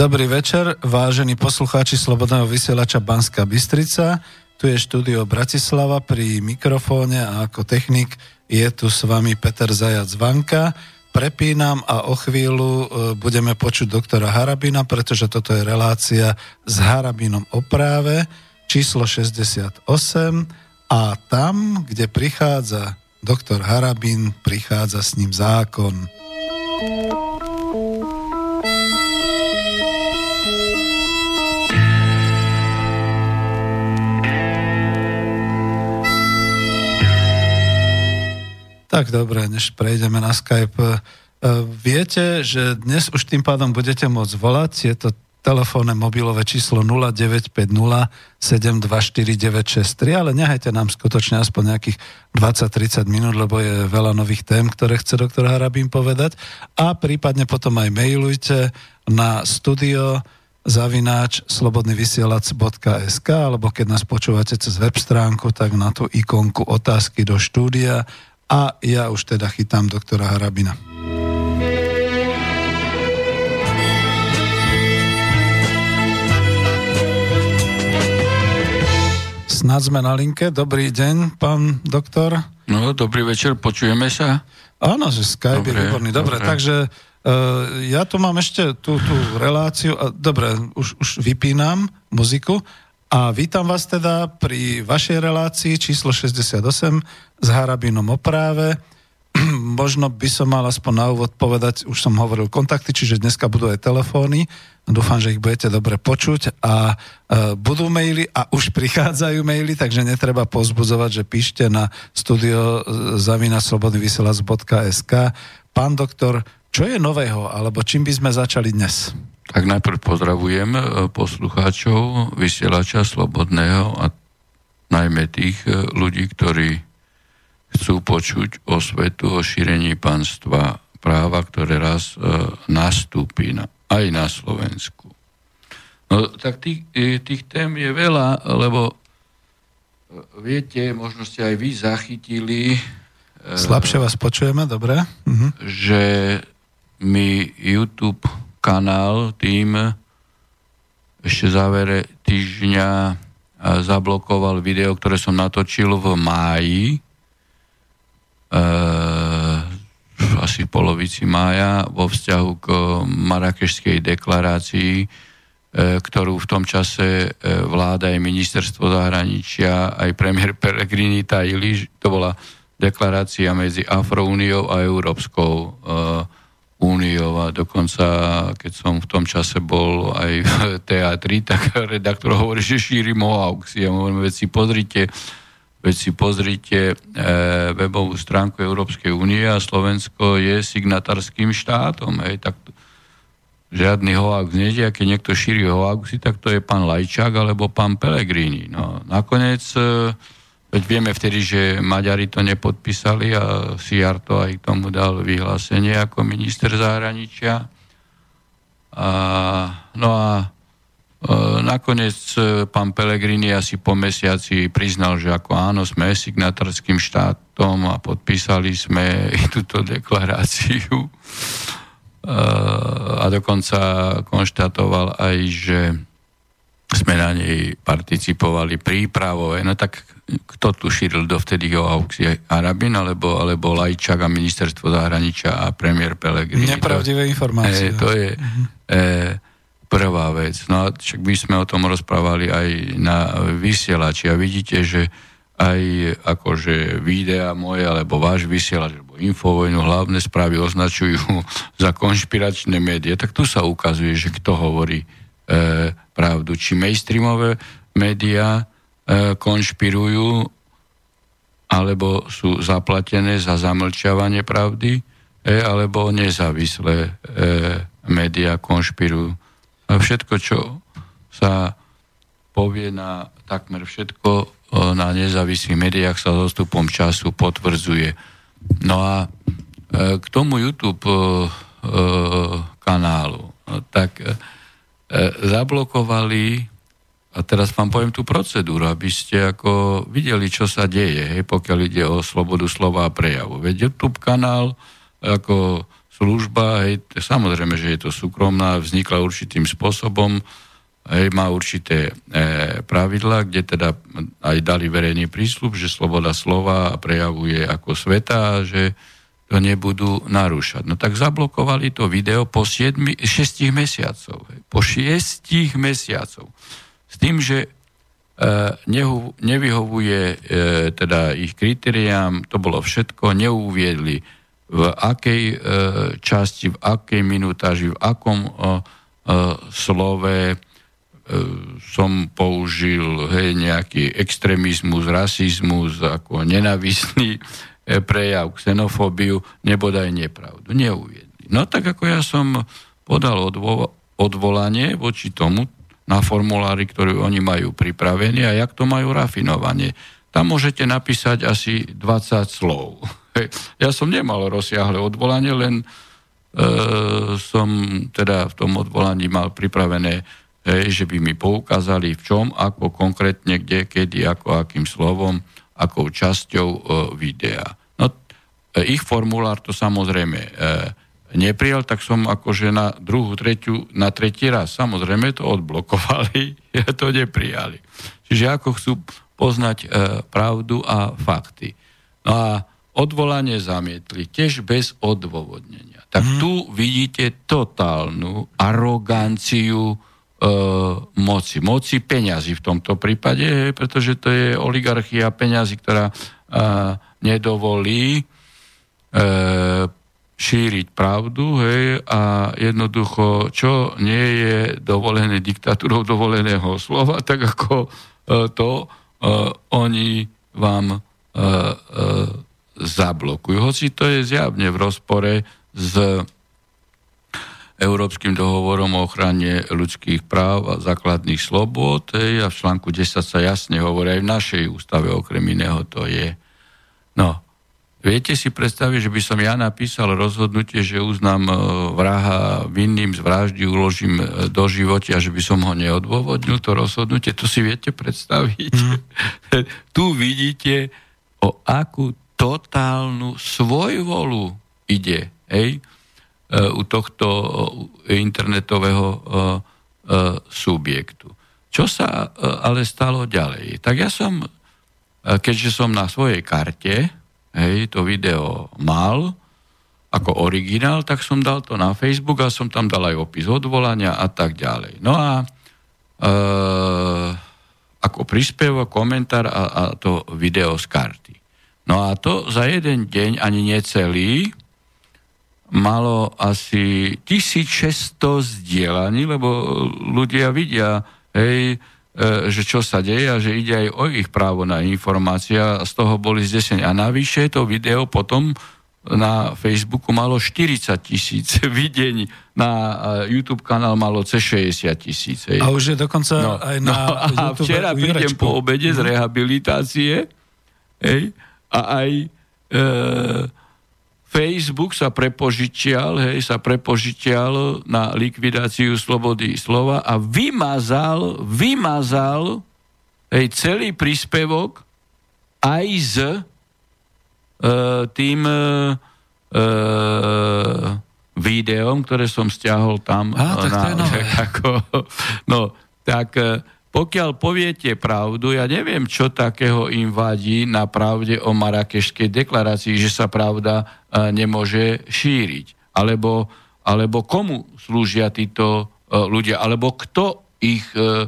Dobrý večer, vážení poslucháči Slobodného vysielača Banska Bystrica. Tu je štúdio Bratislava pri mikrofóne a ako technik je tu s vami Peter Zajac Vanka. Prepínam a o chvíľu e, budeme počuť doktora Harabina, pretože toto je relácia s Harabinom o práve, číslo 68 a tam, kde prichádza doktor Harabin, prichádza s ním zákon. Tak dobre, než prejdeme na Skype. E, viete, že dnes už tým pádom budete môcť volať, je to telefónne mobilové číslo 0950 724 ale nehajte nám skutočne aspoň nejakých 20-30 minút, lebo je veľa nových tém, ktoré chce doktor Harabín povedať a prípadne potom aj mailujte na studio zavináč slobodnyvysielac.sk alebo keď nás počúvate cez web stránku, tak na tú ikonku otázky do štúdia a ja už teda chytám doktora Harabina. Snad sme na linke. Dobrý deň, pán doktor. No, dobrý večer, počujeme sa? Áno, že Skype dobre, je výborný. Dobre, dobre. takže uh, ja tu mám ešte tú, tú reláciu. Dobre, už, už vypínam muziku a vítam vás teda pri vašej relácii číslo 68 s Harabinom o práve. Možno by som mal aspoň na úvod povedať, už som hovoril kontakty, čiže dneska budú aj telefóny. Dúfam, že ich budete dobre počuť a e, budú maily a už prichádzajú maily, takže netreba pozbudzovať, že píšte na studio e, zavina slobodnyvysielac.sk Pán doktor, čo je nového, alebo čím by sme začali dnes? Tak najprv pozdravujem e, poslucháčov vysielača Slobodného a najmä tých e, ľudí, ktorí chcú počuť o svetu, o šírení pánstva práva, ktoré raz e, nastúpi na, aj na Slovensku. No tak tých, tých tém je veľa, lebo viete, možno ste aj vy zachytili... Slabšie vás počujeme, dobre. Mhm. Že mi YouTube kanál tým ešte závere týždňa zablokoval video, ktoré som natočil v máji, e, asi v polovici mája, vo vzťahu k Marakešskej deklarácii, e, ktorú v tom čase e, vláda aj ministerstvo zahraničia, aj premiér Peregrini tajili. To bola deklarácia medzi Afroúniou a Európskou e, úniou a dokonca, keď som v tom čase bol aj v teatri, tak redaktor hovorí, že šírim hoaxy. Ja hovorím, veď si pozrite, veď si pozrite e, webovú stránku Európskej únie a Slovensko je signatárským štátom. Hej, tak žiadny hoax nejde, a keď niekto šíri hoaxy, tak to je pán Lajčák alebo pán Pelegrini. No, nakoniec e, Veď vieme vtedy, že Maďari to nepodpísali a Siar to aj tomu dal vyhlásenie ako minister zahraničia. A, no a e, nakoniec e, pán Pelegrini asi po mesiaci priznal, že ako áno, sme signatárským štátom a podpísali sme túto deklaráciu. E, a dokonca konštatoval aj, že sme na nej participovali prípravové. No tak kto tu šíril dovtedy o aukcie Arabin, alebo, alebo Lajčák a ministerstvo zahraničia a premiér Pelegrini. Nepravdivé informácie. E, to je uh-huh. e, prvá vec. No a však by sme o tom rozprávali aj na vysielači a vidíte, že aj akože videa moje alebo váš vysielač alebo Infovojnu hlavné správy označujú za konšpiračné médiá, tak tu sa ukazuje, že kto hovorí e, pravdu. Či mainstreamové médiá konšpirujú alebo sú zaplatené za zamlčiavanie pravdy, e, alebo nezávislé e, médiá konšpirujú. A všetko, čo sa povie na takmer všetko e, na nezávislých médiách sa s odstupom času potvrdzuje. No a e, k tomu YouTube e, kanálu, no, tak e, zablokovali a teraz vám poviem tú procedúru, aby ste ako videli, čo sa deje, hej, pokiaľ ide o slobodu slova a prejavu. Veď YouTube kanál, ako služba, hej, samozrejme, že je to súkromná, vznikla určitým spôsobom, hej, má určité e, pravidla, kde teda aj dali verejný prísľub, že sloboda slova prejavuje ako sveta, že to nebudú narúšať. No tak zablokovali to video po 7, 6 mesiacov. Hej, po 6 mesiacov. S tým, že e, nehu, nevyhovuje e, teda ich kritériám, to bolo všetko, neuviedli v akej e, časti, v akej minutáži, v akom e, e, slove e, som použil hej, nejaký extrémizmus, rasizmus, ako nenavistný prejav, xenofóbiu, nebodaj nepravdu. Neuviedli. No tak ako ja som podal odvo- odvolanie voči tomu na formulári, ktorý oni majú pripravený a jak to majú rafinovanie. Tam môžete napísať asi 20 slov ja som nemal rozsiahle odvolanie, len e, som teda v tom odvolaní mal pripravené, e, že by mi poukázali v čom, ako konkrétne, kde, kedy, ako, akým slovom, akou časťou e, videa. No, e, ich formulár to samozrejme e, neprijal, tak som akože na druhú, tretiu, na tretí raz samozrejme to odblokovali, to neprijali. Čiže ako chcú poznať e, pravdu a fakty. No a odvolanie zamietli, tiež bez odôvodnenia. Tak hmm. tu vidíte totálnu aroganciu e, moci. Moci peňazí v tomto prípade, pretože to je oligarchia peňazí, ktorá e, nedovolí e, šíriť pravdu hej, a jednoducho, čo nie je dovolené diktatúrou dovoleného slova, tak ako e, to e, oni vám e, e, zablokujú. Hoci to je zjavne v rozpore s Európskym dohovorom o ochrane ľudských práv a základných slobod a v článku 10 sa jasne hovorí aj v našej ústave okrem iného to je. No, viete si predstaviť, že by som ja napísal rozhodnutie, že uznám e, vraha vinným z vraždy, uložím e, do života a že by som ho neodôvodnil, to rozhodnutie, to si viete predstaviť. Mm. tu vidíte, o akú totálnu svojvolu ide hej, e, u tohto internetového subjektu. Čo sa ale stalo ďalej? Tak ja som, keďže som na svojej karte hej, to video mal ako originál, tak som dal to na Facebook a som tam dal aj opis odvolania a tak ďalej. No a e, ako príspevok, komentár a, a to video z karty. No a to za jeden deň, ani necelý, malo asi 1600 zdieľaní, lebo ľudia vidia, hej, že čo sa deje a že ide aj o ich právo na informácia, z toho boli zdesení. A navyše to video potom na Facebooku malo 40 tisíc videní, na e, YouTube kanál malo cez 60 tisíc. A už je dokonca no, aj na no, A YouTube včera prídem po obede z mhm. rehabilitácie, hej, a aj e, Facebook sa prepožičial, hej, sa prepožičial na likvidáciu slobody slova a vymazal, vymazal hej, celý príspevok aj s e, tým e, e videom, ktoré som stiahol tam. Á, tak na, to je ako, no, tak e, pokiaľ poviete pravdu, ja neviem, čo takého im vadí na pravde o Marakešskej deklarácii, že sa pravda e, nemôže šíriť. Alebo, alebo komu slúžia títo e, ľudia, alebo kto ich e,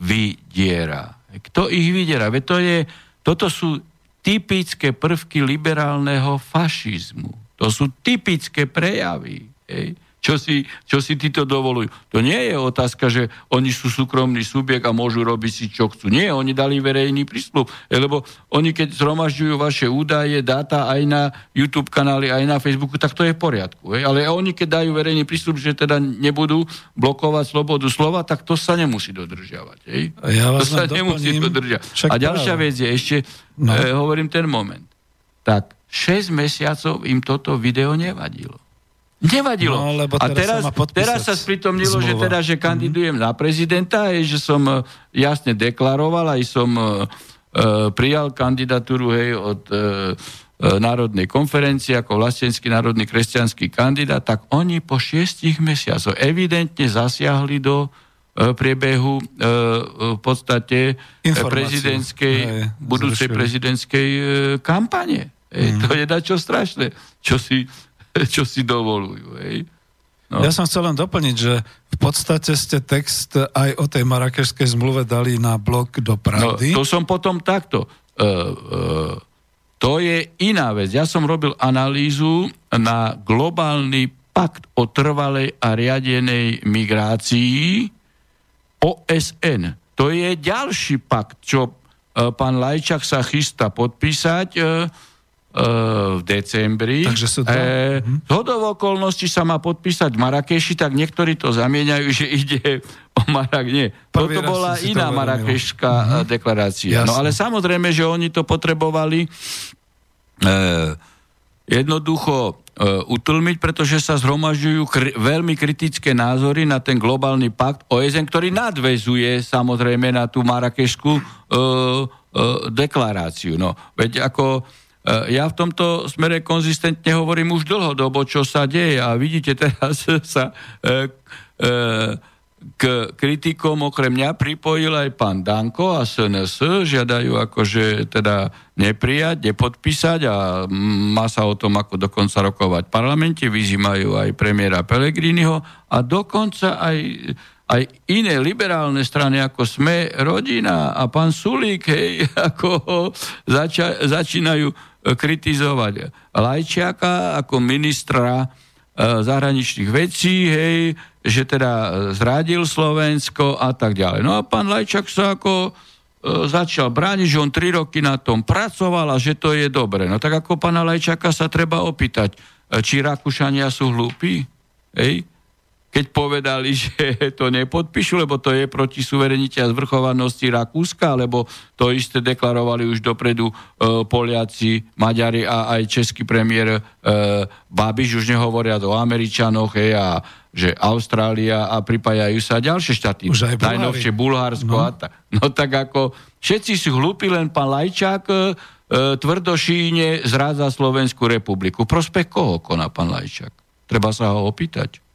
vydiera. Kto ich vydiera? Veď to je, toto sú typické prvky liberálneho fašizmu. To sú typické prejavy. Hej čo si, čo si títo dovolujú. To nie je otázka, že oni sú súkromný subjekt a môžu robiť si, čo chcú. Nie, oni dali verejný prísľub. Lebo oni, keď zhromažďujú vaše údaje, dáta aj na YouTube kanály, aj na Facebooku, tak to je v poriadku. Hej? Ale oni, keď dajú verejný prísľub, že teda nebudú blokovať slobodu slova, tak to sa nemusí dodržiavať. Hej? Ja to sa nemusí dodržiavať. A ďalšia vec je ešte, no. eh, hovorím ten moment. Tak 6 mesiacov im toto video nevadilo. Nevadilo. No, lebo teraz a teraz, teraz sa spritomnilo, že teda, že kandidujem mm-hmm. na prezidenta, je, že som e, jasne deklaroval, aj som uh, prijal kandidatúru hej, od uh, národnej konferencie ako vlastenský národný kresťanský kandidát, tak oni po šiestich mesiacoch evidentne zasiahli do priebehu v podstate prezidentskej, budúcej prezidentskej kampane. Mm. To je dačo strašné, čo si, čo si dovolujú. Hej. No. Ja som chcel len doplniť, že v podstate ste text aj o tej marakešskej zmluve dali na blok do pravdy. No, to som potom takto. Uh, uh, to je iná vec. Ja som robil analýzu na globálny pakt o trvalej a riadenej migrácii OSN. To je ďalší pakt, čo uh, pán Lajčak sa chystá podpísať. Uh, v decembri. Takže sú to... E, z hodov okolností sa má podpísať v Marakeši, tak niektorí to zamieňajú, že ide o Marak. Nie, Prvý toto bola iná to marakešská uh-huh. deklarácia. Jasne. No ale samozrejme, že oni to potrebovali e, jednoducho e, utlmiť, pretože sa zhromažďujú kri- veľmi kritické názory na ten globálny pakt OSN, ktorý nadvezuje samozrejme na tú marakešskú e, e, deklaráciu. No, veď ako E, ja v tomto smere konzistentne hovorím už dlhodobo, čo sa deje. A vidíte teraz sa e, e, k kritikom okrem mňa pripojil aj pán Danko a SNS, žiadajú akože teda neprijať, nepodpísať a má sa o tom ako dokonca rokovať v parlamente, vyzývajú aj premiéra Pelegriniho a dokonca aj aj iné liberálne strany, ako sme, rodina a pán Sulík, hej, ako zača, začínajú kritizovať Lajčiaka ako ministra e, zahraničných vecí, hej, že teda zradil Slovensko a tak ďalej. No a pán Lajčak sa ako e, začal brániť, že on tri roky na tom pracoval a že to je dobre. No tak ako pána Lajčaka sa treba opýtať, e, či Rakúšania sú hlúpi? Hej? Keď povedali, že to nepodpíšu, lebo to je proti suverenite a zvrchovanosti Rakúska, lebo to isté deklarovali už dopredu e, Poliaci, Maďari a aj český premiér e, Babiš, už nehovoria o Američanoch hej, a že Austrália a pripájajú sa ďalšie štáty. Už aj Najnovšie Bulharsko no. a tak. No tak ako všetci sú hlúpi, len pán Lajčák e, e tvrdošíne zrádza Slovenskú republiku. Prospech koho koná pán Lajčák? Treba sa ho opýtať.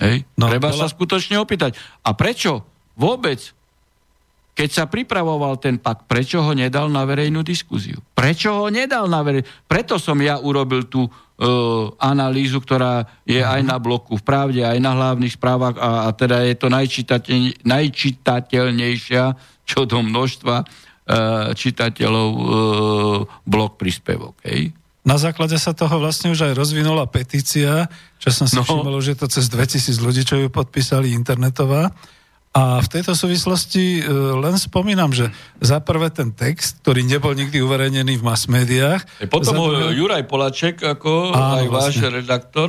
Hej? No, Treba bola... sa skutočne opýtať. A prečo vôbec, keď sa pripravoval ten pakt, prečo ho nedal na verejnú diskuziu? Prečo ho nedal na verejnú... Preto som ja urobil tú uh, analýzu, ktorá je aj na bloku v pravde, aj na hlavných správach a, a teda je to najčitateľ, najčitateľnejšia čo do množstva uh, čitateľov uh, blok príspevok. Hej? Na základe sa toho vlastne už aj rozvinula petícia, čo som si no. všimol, že je to cez 2000 ľudí, čo ju podpísali internetová. A v tejto súvislosti e, len spomínam, že za prvé ten text, ktorý nebol nikdy uverejnený v mass médiách. E potom prvé... Juraj Polaček, ako Áno, aj váš vlastne. redaktor,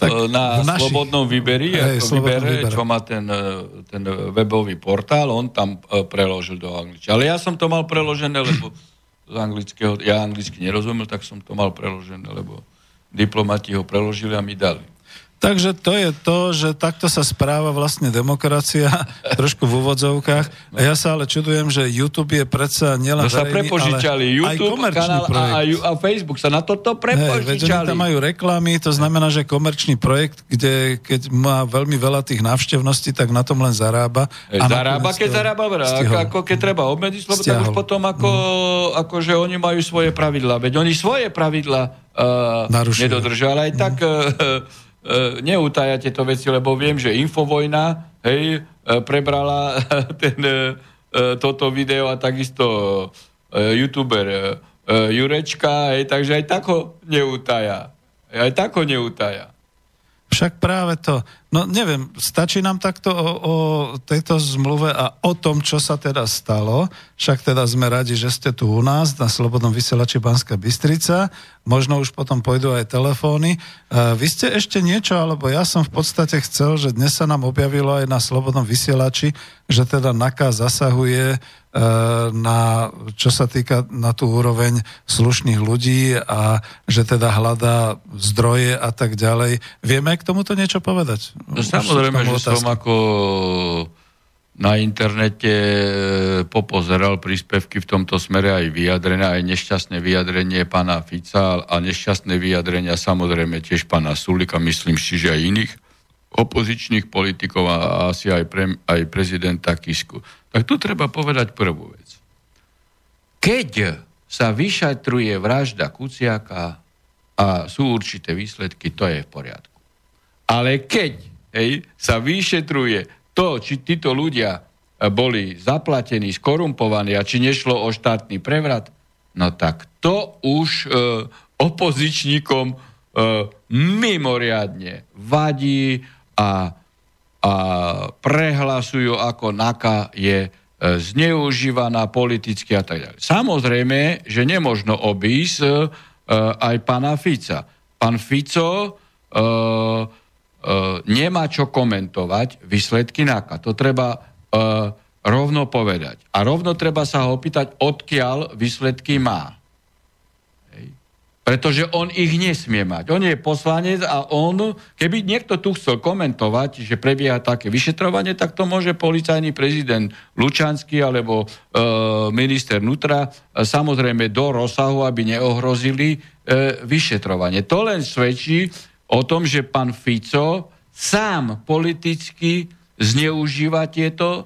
tak e, na naši... Slobodnom výberi, Hej, ako vybere, výbere. čo má ten, ten webový portál, on tam preložil do angličtiny. Ale ja som to mal preložené, lebo z anglického, ja anglicky nerozumel, tak som to mal preložené, lebo diplomati ho preložili a mi dali. Takže to je to, že takto sa správa vlastne demokracia, trošku v úvodzovkách. A ja sa ale čudujem, že YouTube je predsa nielen no sa prepožičali. YouTube, kanál a, a, a Facebook sa na toto prepožičali. Hey, tam majú reklamy, to znamená, že komerčný projekt, kde keď má veľmi veľa tých návštevností, tak na tom len zarába. Hey, zarába, keď zarába, ako, keď treba obmedziť slovo, tak už potom ako, mm. ako, že oni majú svoje pravidla. Veď oni svoje pravidla uh, nedodržali. Aj mm. tak uh, e, neutaja tieto veci, lebo viem, že Infovojna hej, e, prebrala ten, e, toto video a takisto youtuber Jurečka, hej, takže aj tak ho neutaja. Aj tak ho neutaja. Však práve to. No neviem, stačí nám takto o, o tejto zmluve a o tom, čo sa teda stalo. Však teda sme radi, že ste tu u nás na Slobodnom vysielači Banská Bystrica. Možno už potom pôjdu aj telefóny. Uh, vy ste ešte niečo, alebo ja som v podstate chcel, že dnes sa nám objavilo aj na Slobodnom vysielači, že teda NAKA zasahuje na, čo sa týka na tú úroveň slušných ľudí a že teda hľadá zdroje a tak ďalej. Vieme k tomuto niečo povedať? No, samozrejme, že som ako na internete e, popozeral príspevky v tomto smere aj vyjadrenia, aj nešťastné vyjadrenie pána Fica a nešťastné vyjadrenia samozrejme tiež pána Sulika, myslím si, že aj iných opozičných politikov a asi aj, pre, aj prezidenta Kisku. Tak tu treba povedať prvú vec. Keď sa vyšatruje vražda Kuciaka a sú určité výsledky, to je v poriadku. Ale keď hej, sa vyšetruje to, či títo ľudia e, boli zaplatení, skorumpovaní a či nešlo o štátny prevrat, no tak to už e, opozičníkom e, mimoriadne vadí a, a prehlasujú, ako NAKA je e, zneužívaná politicky a tak ďalej. Samozrejme, že nemožno obísť e, aj pána Fica. Pán Fico e, E, nemá čo komentovať výsledky NAKA. To treba e, rovno povedať. A rovno treba sa ho opýtať, odkiaľ výsledky má. Pretože on ich nesmie mať. On je poslanec a on, keby niekto tu chcel komentovať, že prebieha také vyšetrovanie, tak to môže policajný prezident Lučanský alebo e, minister Nutra e, samozrejme do rozsahu, aby neohrozili e, vyšetrovanie. To len svedčí, o tom, že pán Fico sám politicky zneužíva tieto e,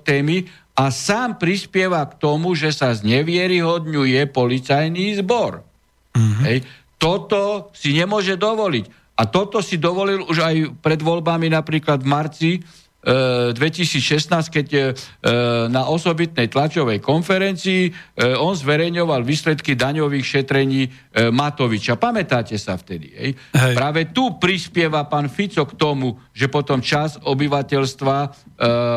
témy a sám prispieva k tomu, že sa znevieryhodňuje policajný zbor. Mm-hmm. Hej. Toto si nemôže dovoliť. A toto si dovolil už aj pred voľbami napríklad v marci 2016, keď e, na osobitnej tlačovej konferencii e, on zverejňoval výsledky daňových šetrení e, Matoviča. Pamätáte sa vtedy? Hej? Hej. Práve tu prispieva pán Fico k tomu, že potom čas obyvateľstva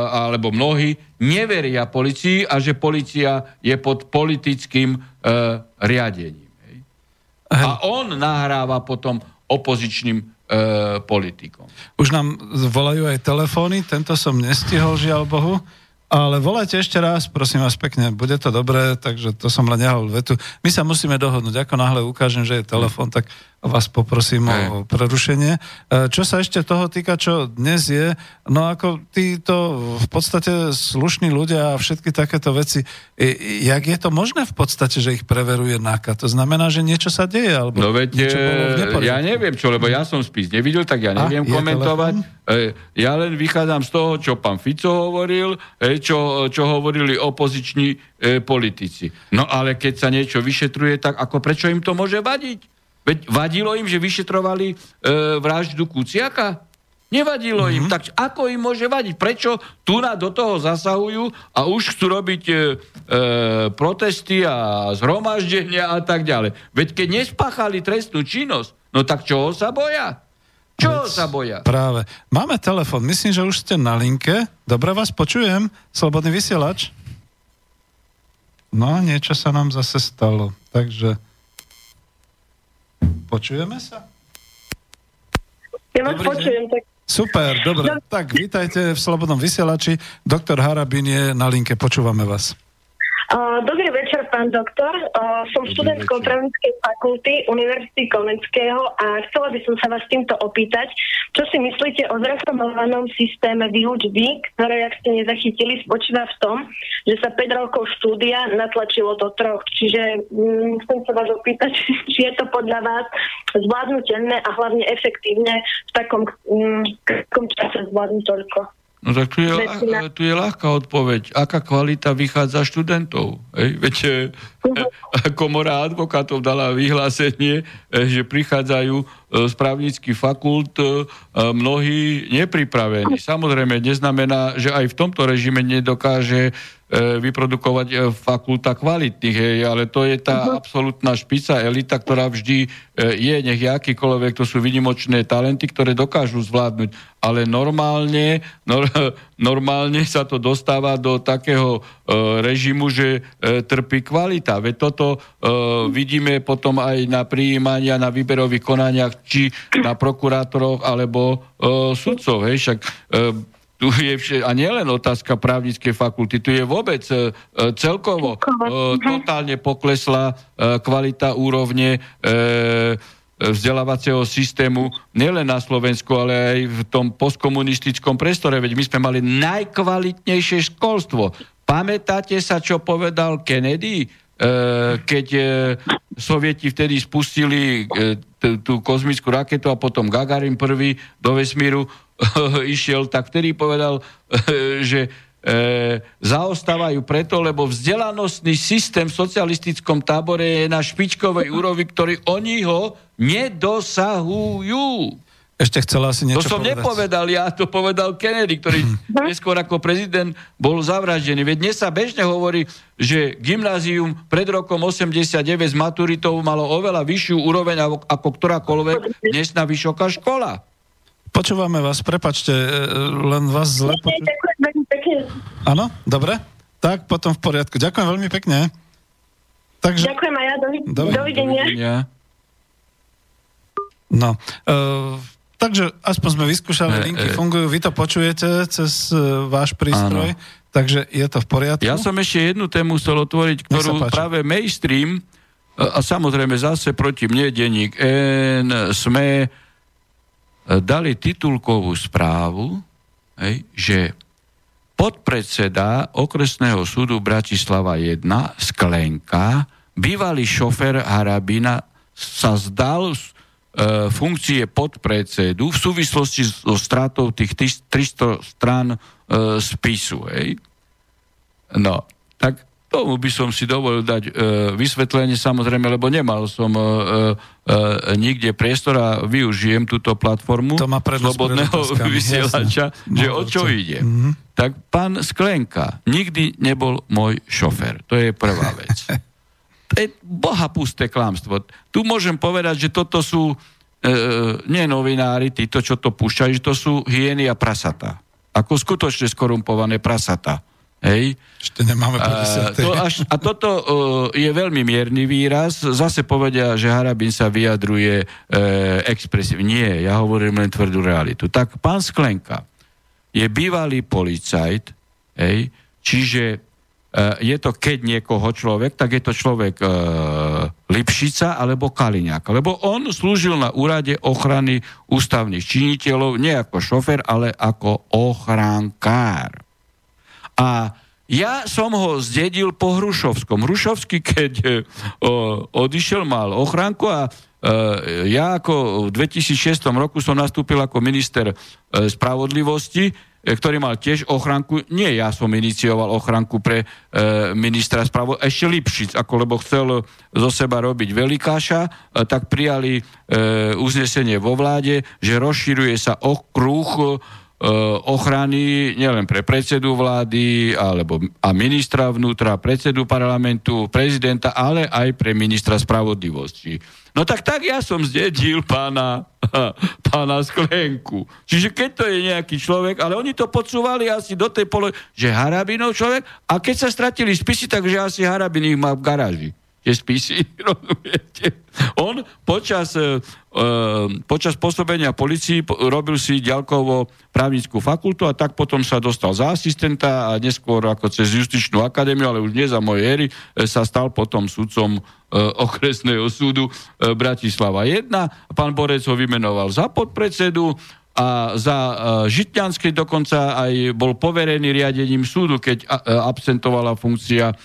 alebo mnohí neveria policii a že policia je pod politickým riadením. A on nahráva potom opozičným e, politikom. Už nám volajú aj telefóny, tento som nestihol, žiaľ Bohu. Ale volajte ešte raz, prosím vás pekne, bude to dobré, takže to som len nehol vetu. My sa musíme dohodnúť, ako náhle ukážem, že je telefon, tak vás poprosím Hej. o prerušenie. E, čo sa ešte toho týka, čo dnes je, no ako títo v podstate slušní ľudia a všetky takéto veci, jak je to možné v podstate, že ich preveruje NAKA? To znamená, že niečo sa deje, alebo no veď, niečo bolo ja neviem čo, lebo ja som spis nevidel, tak ja neviem a, komentovať. Ja len vychádzam z toho, čo pán Fico hovoril, čo, čo hovorili opoziční e, politici. No ale keď sa niečo vyšetruje, tak ako prečo im to môže vadiť? Veď vadilo im, že vyšetrovali e, vraždu Kuciaka? Nevadilo mm-hmm. im. Tak ako im môže vadiť? Prečo tu na do toho zasahujú a už chcú robiť e, e, protesty a zhromaždenia a tak ďalej? Veď keď nespáchali trestnú činnosť, no tak čoho sa boja? Čo sa boja? Práve. Máme telefon. Myslím, že už ste na linke. Dobre vás počujem. Slobodný vysielač. No, niečo sa nám zase stalo. Takže počujeme sa? Ja vás Dobrý počujem. Tak... Super, dobre. No. Tak vítajte v Slobodnom vysielači. Doktor Harabin je na linke. Počúvame vás. Dobrý večer, pán doktor. Som študentkou právnickej fakulty Univerzity Komenského a chcela by som sa vás týmto opýtať, čo si myslíte o zreformovanom systéme výučby, ktoré, ak ste nezachytili, spočíva v tom, že sa 5 rokov štúdia natlačilo do troch. Čiže mm, chcem sa vás opýtať, či je to podľa vás zvládnutelné a hlavne efektívne v takom mm, čase zvládnuť toľko. No tak tu je, tu je ľahká odpoveď. Aká kvalita vychádza študentov? Hej? Veď. komora advokátov dala vyhlásenie, eh, že prichádzajú z právnických fakult mnohí nepripravení. Samozrejme, neznamená, že aj v tomto režime nedokáže vyprodukovať fakulta kvalitných, hej, ale to je tá uh-huh. absolútna špica, elita, ktorá vždy je, nech je akýkoľvek, to sú vynimočné talenty, ktoré dokážu zvládnuť, ale normálne, nor, normálne sa to dostáva do takého režimu, že trpí kvalita. Veď toto vidíme potom aj na prijímania, na výberových konaniach, či na prokurátoroch alebo sudcov. Hej, však tu je vše, a nielen otázka právnickej fakulty, tu je vôbec e, e celkovo e, totálne poklesla e, kvalita úrovne e, vzdelávacieho systému nielen na Slovensku, ale aj v tom postkomunistickom priestore, veď my sme mali najkvalitnejšie školstvo. Pamätáte sa, čo povedal Kennedy, keď sovieti vtedy spustili tú kozmickú raketu a potom Gagarin prvý do vesmíru išiel, tak vtedy povedal, že e, zaostávajú preto, lebo vzdelanostný systém v socialistickom tábore je na špičkovej úrovi, ktorý oni ho nedosahujú. Ešte chcela asi niečo To som povedať. nepovedal ja, to povedal Kennedy, ktorý neskôr ako prezident bol zavraždený. Veď dnes sa bežne hovorí, že gymnázium pred rokom 89 s maturitou malo oveľa vyššiu úroveň ako ktorákoľvek dnesná vysoká škola. Počúvame vás, prepačte, e, len vás zle. Áno, dobre? Tak, potom v poriadku. Ďakujem veľmi pekne. Takže, Ďakujem aj ja. Dovi- Dovi- dovidenia. Ja. no, uh, takže aspoň sme vyskúšali, E, linky e. fungujú, vy to počujete cez uh, váš prístroj, Áno. takže je to v poriadku. Ja som ešte jednu tému chcel otvoriť, ktorú práve mainstream, a, a samozrejme zase proti mne, denník N, sme e, dali titulkovú správu, hej, že podpredseda okresného súdu Bratislava 1 Sklenka, bývalý šofer Harabina, sa zdal e, funkcie podpredsedu v súvislosti so stratou tých tis- 300 strán e, spisu. Hej. No, tak tomu by som si dovolil dať e, vysvetlenie samozrejme, lebo nemal som e, e, nikde priestor a využijem túto platformu To má slobodného vysielača, jasne. že No, o čo ide. Mhm. Tak pán Sklenka nikdy nebol môj šofer. To je prvá vec. To je bohapusté klamstvo. Tu môžem povedať, že toto sú e, nie novinári, títo, čo to púšťajú, že to sú hyeny a prasata. Ako skutočne skorumpované prasata. Hej? Ešte nemáme po A, desiatej. to až, a toto uh, je veľmi mierny výraz. Zase povedia, že Harabin sa vyjadruje uh, expresívne. Nie, ja hovorím len tvrdú realitu. Tak pán Sklenka je bývalý policajt, hej, čiže je to keď niekoho človek, tak je to človek uh, Lipšica alebo Kaliňák. Lebo on slúžil na úrade ochrany ústavných činiteľov nie ako šofer, ale ako ochránkár. A ja som ho zdedil po Hrušovskom. Hrušovský, keď e, o, odišiel, mal ochránku a e, ja ako v 2006 roku som nastúpil ako minister e, spravodlivosti, e, ktorý mal tiež ochránku. Nie ja som inicioval ochránku pre e, ministra spravodlivosti, ešte Lipšic, ako lebo chcel zo seba robiť velikáša, e, tak prijali e, uznesenie vo vláde, že rozširuje sa okruh e, ochrany nielen pre predsedu vlády alebo, a ministra vnútra, predsedu parlamentu, prezidenta, ale aj pre ministra spravodlivosti. No tak tak ja som zdedil pána, pána Sklenku. Čiže keď to je nejaký človek, ale oni to podsúvali asi do tej polo, že Harabinov človek, a keď sa stratili spisy, takže asi Harabin ich má v garáži tie spisy, rozumiete? On počas, e, e, počas pôsobenia policii po- robil si ďalkovo právnickú fakultu a tak potom sa dostal za asistenta a neskôr ako cez justičnú akadémiu, ale už nie za mojej éry, e, sa stal potom sudcom e, okresného súdu e, Bratislava 1. Pán Borec ho vymenoval za podpredsedu a za uh, Žitňanskej dokonca aj bol poverený riadením súdu, keď absentovala funkcia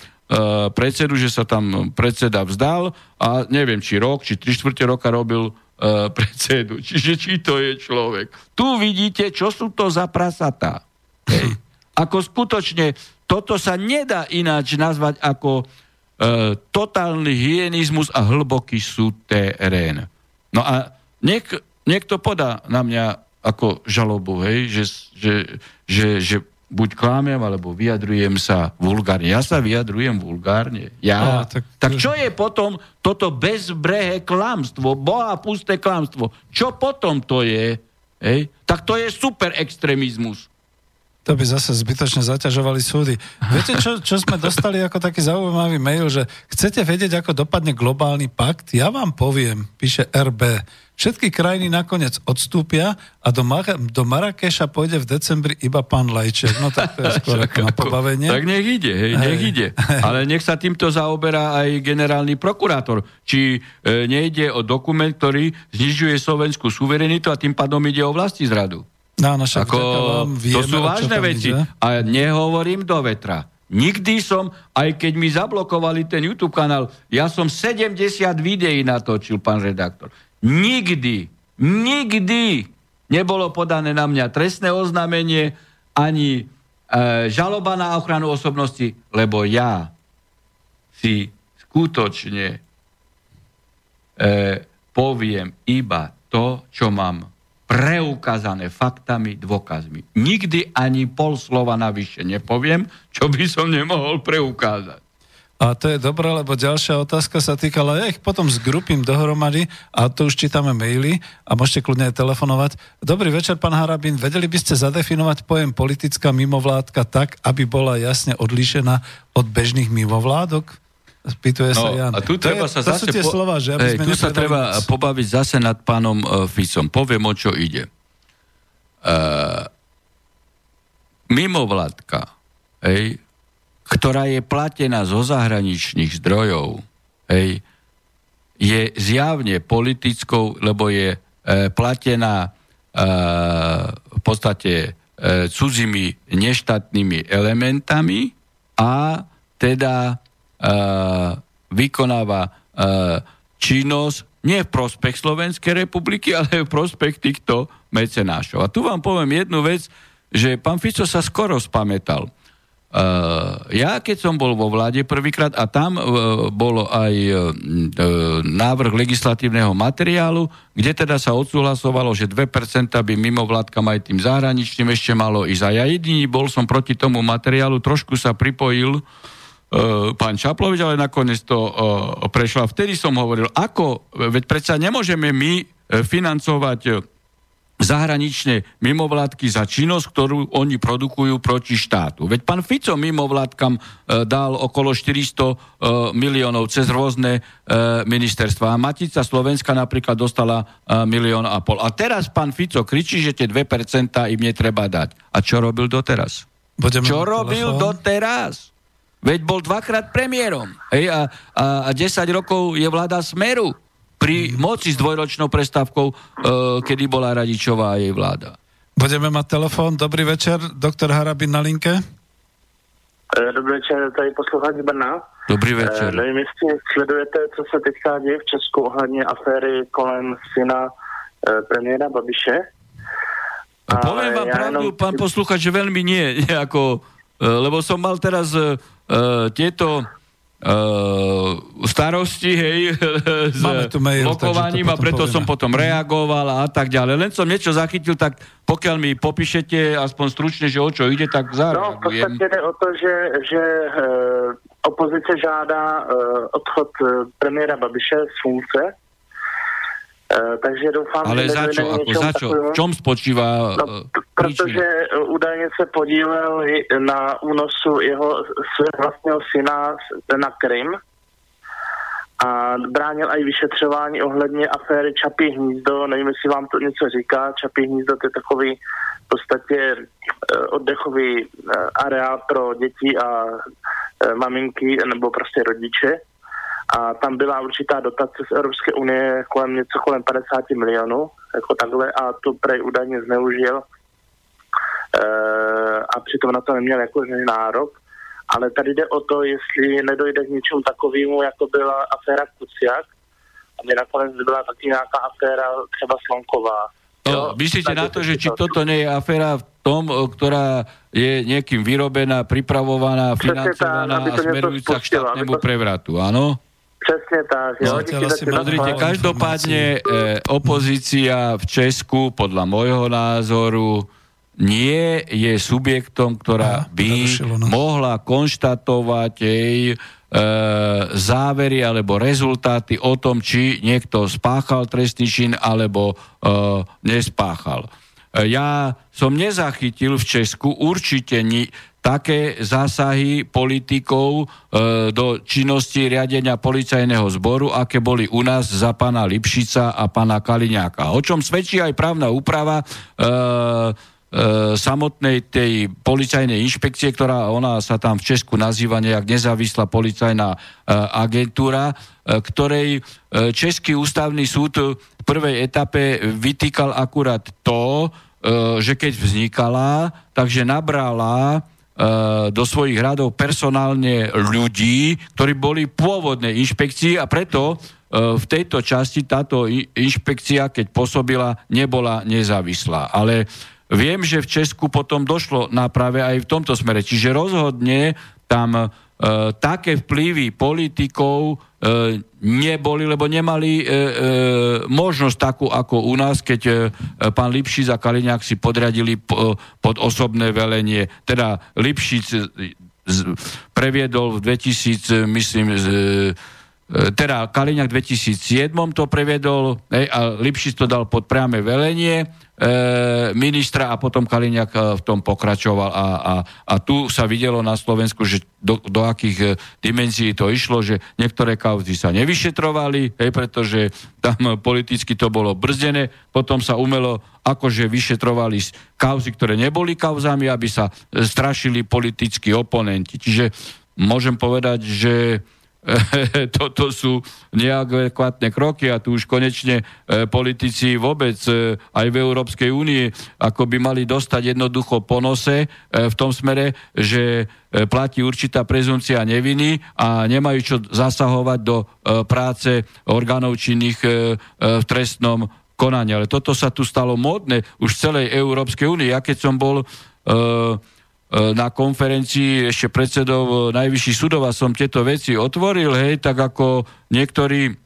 predsedu, že sa tam predseda vzdal a neviem, či rok, či tri štvrte roka robil uh, predsedu. Čiže či to je človek. Tu vidíte, čo sú to za prasatá. Hej. Ako skutočne, toto sa nedá ináč nazvať ako uh, totálny hyenizmus a hlboký súterén. No a niek, niekto podá na mňa ako žalobu, hej, že, že, že, že buď klámem, alebo vyjadrujem sa vulgárne. Ja sa vyjadrujem vulgárne. Ja. Tak- tak, tak čo je potom toto bezbrehé klamstvo, boha pusté klamstvo? Čo potom to je? Hej? Tak to je super extrémizmus. To by zase zbytočne zaťažovali súdy. Viete, čo, čo sme dostali ako taký zaujímavý mail, že chcete vedieť, ako dopadne globálny pakt? Ja vám poviem, píše RB. Všetky krajiny nakoniec odstúpia a do, Mar- do Marrakeša pôjde v decembri iba pán Lajček. No tak to je skôr ako na pobavenie. Tak nech ide, hej, nech hej. ide. Ale nech sa týmto zaoberá aj generálny prokurátor. Či e, nejde o dokument, ktorý znižuje slovenskú suverenitu a tým pádom ide o vlasti zradu. No, no však Ako, vieme, to sú vážne veci. Ide. A nehovorím do vetra. Nikdy som, aj keď mi zablokovali ten YouTube kanál, ja som 70 videí natočil, pán redaktor. Nikdy, nikdy nebolo podané na mňa trestné oznámenie ani e, žaloba na ochranu osobnosti, lebo ja si skutočne e, poviem iba to, čo mám preukázané faktami, dôkazmi. Nikdy ani pol slova navyše nepoviem, čo by som nemohol preukázať. A to je dobré, lebo ďalšia otázka sa týkala, ja ich potom zgrupím dohromady a to už čítame maily a môžete kľudne aj telefonovať. Dobrý večer, pán Harabín, vedeli by ste zadefinovať pojem politická mimovládka tak, aby bola jasne odlíšená od bežných mimovládok? Spýtuje no, sa Jan. A tu to treba je, sa to zase... Po... slova, že? Aby hey, tu sa treba nic. pobaviť zase nad pánom uh, Ficom. Poviem, o čo ide. Uh, mimovládka, hej, ktorá je platená zo zahraničných zdrojov, hej, je zjavne politickou, lebo je e, platená e, v podstate e, cudzími neštátnymi elementami a teda e, vykonáva e, činnosť nie v prospech Slovenskej republiky, ale v prospech týchto mecenášov. A tu vám poviem jednu vec, že pán Fico sa skoro spametal. Uh, ja, keď som bol vo vláde prvýkrát a tam uh, bol aj uh, návrh legislatívneho materiálu, kde teda sa odsúhlasovalo, že 2% by mimo vládkam aj tým zahraničným ešte malo ísť. A ja jediný bol som proti tomu materiálu, trošku sa pripojil uh, pán Čaplovič, ale nakoniec to uh, prešlo. Vtedy som hovoril, ako, veď predsa nemôžeme my financovať zahraničné mimovládky za činnosť, ktorú oni produkujú proti štátu. Veď pán Fico mimovládkam e, dal okolo 400 e, miliónov cez rôzne e, ministerstva. A Matica Slovenska napríklad dostala e, milión a pol. A teraz pán Fico kričí, že tie 2% im netreba dať. A čo robil doteraz? Budeme čo robil telefón? doteraz? Veď bol dvakrát premiérom. Hej, a, a, a 10 rokov je vláda Smeru pri moci s dvojročnou prestávkou, e, kedy bola Radičová a jej vláda. Budeme mať telefon. Dobrý večer, doktor Harabin na linke. E, dobrý večer, tady posluchač Brna. Dobrý večer. E, nevím, jestli sledujete, co se teďka děje v Česku ohledně aféry kolem syna e, premiéra Babiše. A poviem vám ja pravdu, jenom... pán posluchač, že veľmi nie, ako, e, lebo som mal teraz uh, tieto Uh, starosti, hej, s mail, blokovaním a preto povieme. som potom reagoval a tak ďalej. Len som niečo zachytil, tak pokiaľ mi popíšete aspoň stručne, že o čo ide, tak zareagujem. No, v podstate jde o to, že, že uh, opozice žádá uh, odchod uh, premiéra Babiše z funkce, takže doufám, Ale že za čo? Ako za čo? V čom spočívá no, uh, Protože údajně se podílel na únosu jeho vlastního syna na Krym a bránil i vyšetřování ohledně aféry Čapí hnízdo. Nevím, jestli vám to něco říká. Čapí hnízdo to je takový v podstatě oddechový areál pro děti a maminky nebo prostě rodiče a tam byla určitá dotace z Evropské unie kolem něco kolem 50 milionů, jako takhle, a to prej údajně zneužil e, a přitom na to neměl jako nárok. Ale tady jde o to, jestli nedojde k něčemu takovému, jako byla aféra Kuciak, aby nakonec byla taky nějaká aféra třeba Slonková. No, myslíte na to, že či toto nie je aféra v tom, ktorá je niekým vyrobená, pripravovaná, financovaná a smerujúca k štátnemu prevratu, áno? Přesně tak. No, Pozrite, každopádne e, opozícia v Česku podľa môjho názoru nie je subjektom, ktorá by no. mohla konštatovať jej e, závery alebo rezultáty o tom, či niekto spáchal trestný čin alebo e, nespáchal. ja som nezachytil v Česku určite ni, také zásahy politikov e, do činnosti riadenia policajného zboru, aké boli u nás za pána Lipšica a pána Kaliňáka. O čom svedčí aj právna úprava e, e, samotnej tej policajnej inšpekcie, ktorá ona sa tam v Česku nazýva nejak nezávislá policajná e, agentúra, e, ktorej e, Český ústavný súd v prvej etape vytýkal akurát to, e, že keď vznikala, takže nabrala do svojich radov personálne ľudí, ktorí boli pôvodnej inšpekcii a preto e, v tejto časti táto inšpekcia, keď pôsobila, nebola nezávislá. Ale viem, že v Česku potom došlo na práve aj v tomto smere. Čiže rozhodne tam E, také vplyvy politikov e, neboli, lebo nemali e, e, možnosť takú ako u nás, keď e, pán Lipšic a Kaliňák si podriadili po, pod osobné velenie. Teda Lipšic previedol v 2000, myslím, e, teda Kaliňák v 2007 to previedol hej, a Lipšic to dal pod priame velenie E, ministra a potom Kaliňák e, v tom pokračoval a, a, a tu sa videlo na Slovensku, že do, do akých e, dimenzií to išlo, že niektoré kauzy sa nevyšetrovali, hej, pretože tam politicky to bolo brzdené, potom sa umelo akože vyšetrovali kauzy, ktoré neboli kauzami, aby sa strašili politickí oponenti. Čiže môžem povedať, že toto sú neadekvátne kroky a tu už konečne e, politici vôbec e, aj v Európskej únii ako by mali dostať jednoducho po nose e, v tom smere, že platí určitá prezumcia neviny a nemajú čo zasahovať do práce orgánov činných v trestnom konaní. Ale toto sa tu stalo módne už v celej Európskej únii. Ja keď som bol E, na konferencii ešte predsedov e, najvyšších súdov a som tieto veci otvoril, hej, tak ako niektorí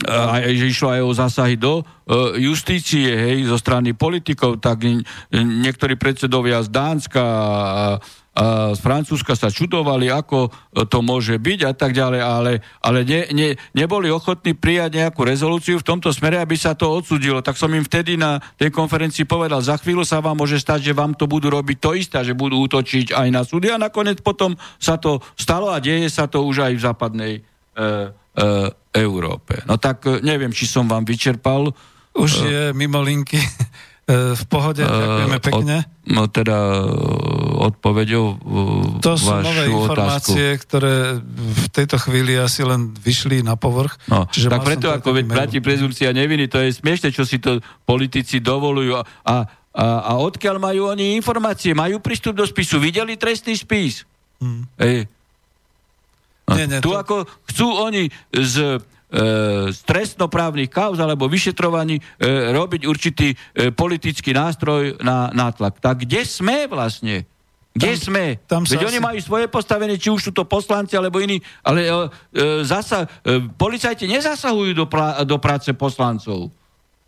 e, aj, že išlo aj o zásahy do justície, hej, zo strany politikov, tak niektorí predsedovia z Dánska a z Francúzska sa čudovali, ako to môže byť a tak ďalej, ale, ale ne, ne, neboli ochotní prijať nejakú rezolúciu v tomto smere, aby sa to odsudilo. Tak som im vtedy na tej konferencii povedal, za chvíľu sa vám môže stať, že vám to budú robiť to isté, že budú útočiť aj na súdy a nakoniec potom sa to stalo a deje sa to už aj v západnej e, e, Európe. No tak e, neviem, či som vám vyčerpal. Už e, je mimo linky. E, v pohode, ďakujeme pekne. Od, no teda e, odpovedou e, To sú nové informácie, otázku. ktoré v tejto chvíli asi len vyšli na povrch. No, čiže tak preto, ako veď platí prezumcia neviny, to je smiešne, čo si to politici dovolujú. A, a, a odkiaľ majú oni informácie? Majú prístup do spisu? Videli trestný spis? Hmm. Ej. Nie, nie, tu to... ako chcú oni z z e, trestnoprávnych kauz alebo vyšetrovaní e, robiť určitý e, politický nástroj na nátlak. Tak kde sme vlastne? Kde tam, sme? Tam Veď asi... oni majú svoje postavenie, či už sú to poslanci alebo iní, ale e, zasa, e, policajti nezasahujú do, pra, do práce poslancov.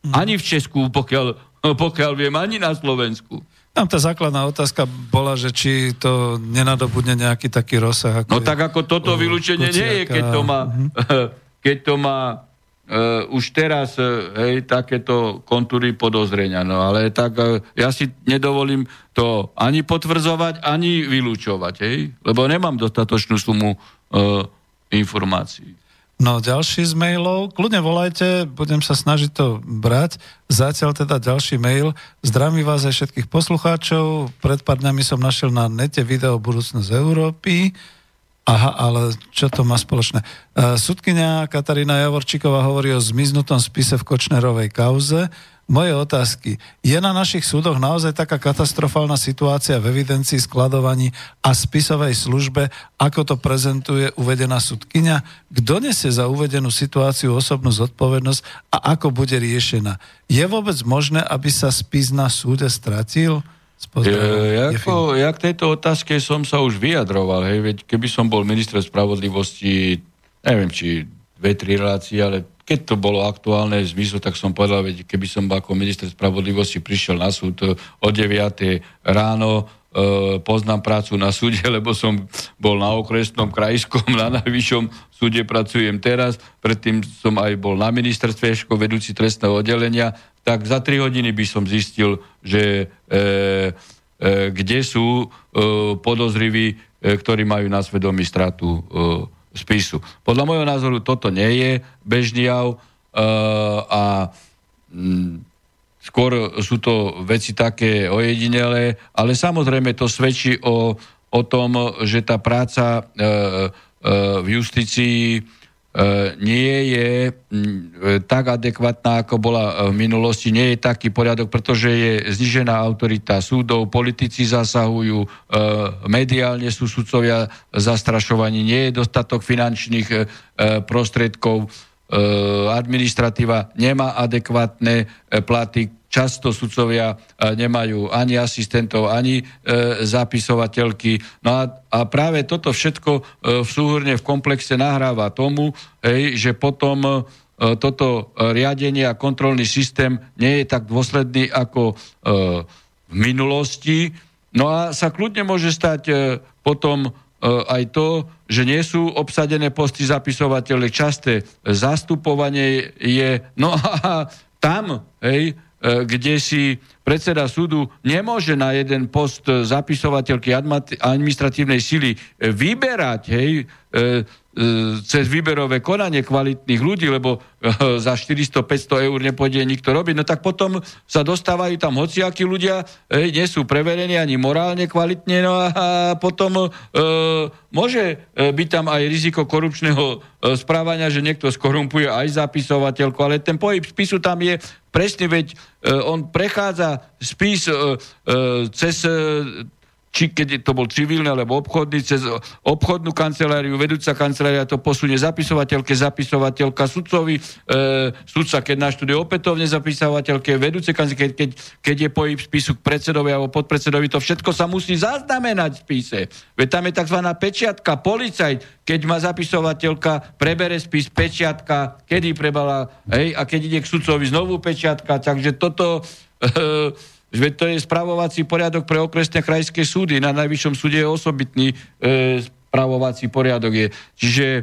Hmm. Ani v Česku, pokiaľ, pokiaľ viem, ani na Slovensku. Tam tá základná otázka bola, že či to nenadobudne nejaký taký rozsah. Ako no je, tak ako toto vylúčenie nie je, keď to má... Uh-huh. keď to má uh, už teraz uh, hej, takéto kontúry podozrenia. No ale tak uh, ja si nedovolím to ani potvrdzovať, ani vylúčovať, hej, lebo nemám dostatočnú sumu uh, informácií. No, ďalší z mailov. Kľudne volajte, budem sa snažiť to brať. Zatiaľ teda ďalší mail. Zdravím vás aj všetkých poslucháčov. Pred pár dňami som našiel na nete video Budúcnosť Európy. Aha, ale čo to má spoločné? Uh, sudkynia Katarína Javorčíková hovorí o zmiznutom spise v Kočnerovej kauze. Moje otázky. Je na našich súdoch naozaj taká katastrofálna situácia v evidencii, skladovaní a spisovej službe, ako to prezentuje uvedená sudkynia? Kto nesie za uvedenú situáciu osobnú zodpovednosť a ako bude riešená? Je vôbec možné, aby sa spis na súde stratil? Ja, ako, ja k tejto otázke som sa už vyjadroval, hej, veď keby som bol minister spravodlivosti, neviem, či dve, tri relácie, ale keď to bolo aktuálne v zmyslu, tak som povedal, veď keby som ako minister spravodlivosti prišiel na súd o 9 ráno, poznám prácu na súde, lebo som bol na okresnom, krajskom, na najvyššom súde pracujem teraz, predtým som aj bol na ministerstve ako vedúci trestného oddelenia, tak za 3 hodiny by som zistil, že e, e, kde sú e, podozriví, e, ktorí majú na svedomí stratu e, spisu. Podľa môjho názoru toto nie je bežný jav e, a m, skôr sú to veci také ojedinelé, ale samozrejme to svedčí o, o tom, že tá práca e, e, v justícii e, nie je tak adekvátna, ako bola v minulosti, nie je taký poriadok, pretože je znižená autorita súdov, politici zasahujú, mediálne sú sudcovia zastrašovaní, nie je dostatok finančných prostriedkov, E, administratíva nemá adekvátne e, platy, často sudcovia e, nemajú ani asistentov, ani zapisovateľky. No a, a práve toto všetko v súhrne v komplexe nahráva tomu, hej, že potom toto riadenie a kontrolný systém nie je tak dôsledný ako v minulosti. No a sa kľudne môže stať potom aj to, že nie sú obsadené posty zapisovateľe, časté. Zastupovanie je, no a tam, hej, e, kde si predseda súdu nemôže na jeden post zapisovateľky administratívnej sily vyberať, hej, e, E, cez výberové konanie kvalitných ľudí, lebo e, za 400-500 eur nepôjde nikto robiť, no tak potom sa dostávajú tam hociakí ľudia, e, nie sú preverení ani morálne kvalitne, no a potom e, môže byť tam aj riziko korupčného správania, že niekto skorumpuje aj zapisovateľku, ale ten pohyb spisu tam je presne, veď on prechádza spis cez či keď to bol civilný alebo obchodný, cez obchodnú kanceláriu, vedúca kancelária to posunie zapisovateľke, zapisovateľka sudcovi, e, sudca, keď naštuduje opätovne zapisovateľke, vedúce kancelárie, keď, keď, keď je pohyb spisu k predsedovi alebo podpredsedovi, to všetko sa musí zaznamenať v spise. Veď tam je tzv. pečiatka, policajt, keď má zapisovateľka, prebere spis, pečiatka, kedy prebala, hej, a keď ide k sudcovi znovu pečiatka, takže toto... E, Veď to je spravovací poriadok pre okresné krajské súdy. Na najvyššom súde je osobitný e, spravovací poriadok. Je. Čiže e,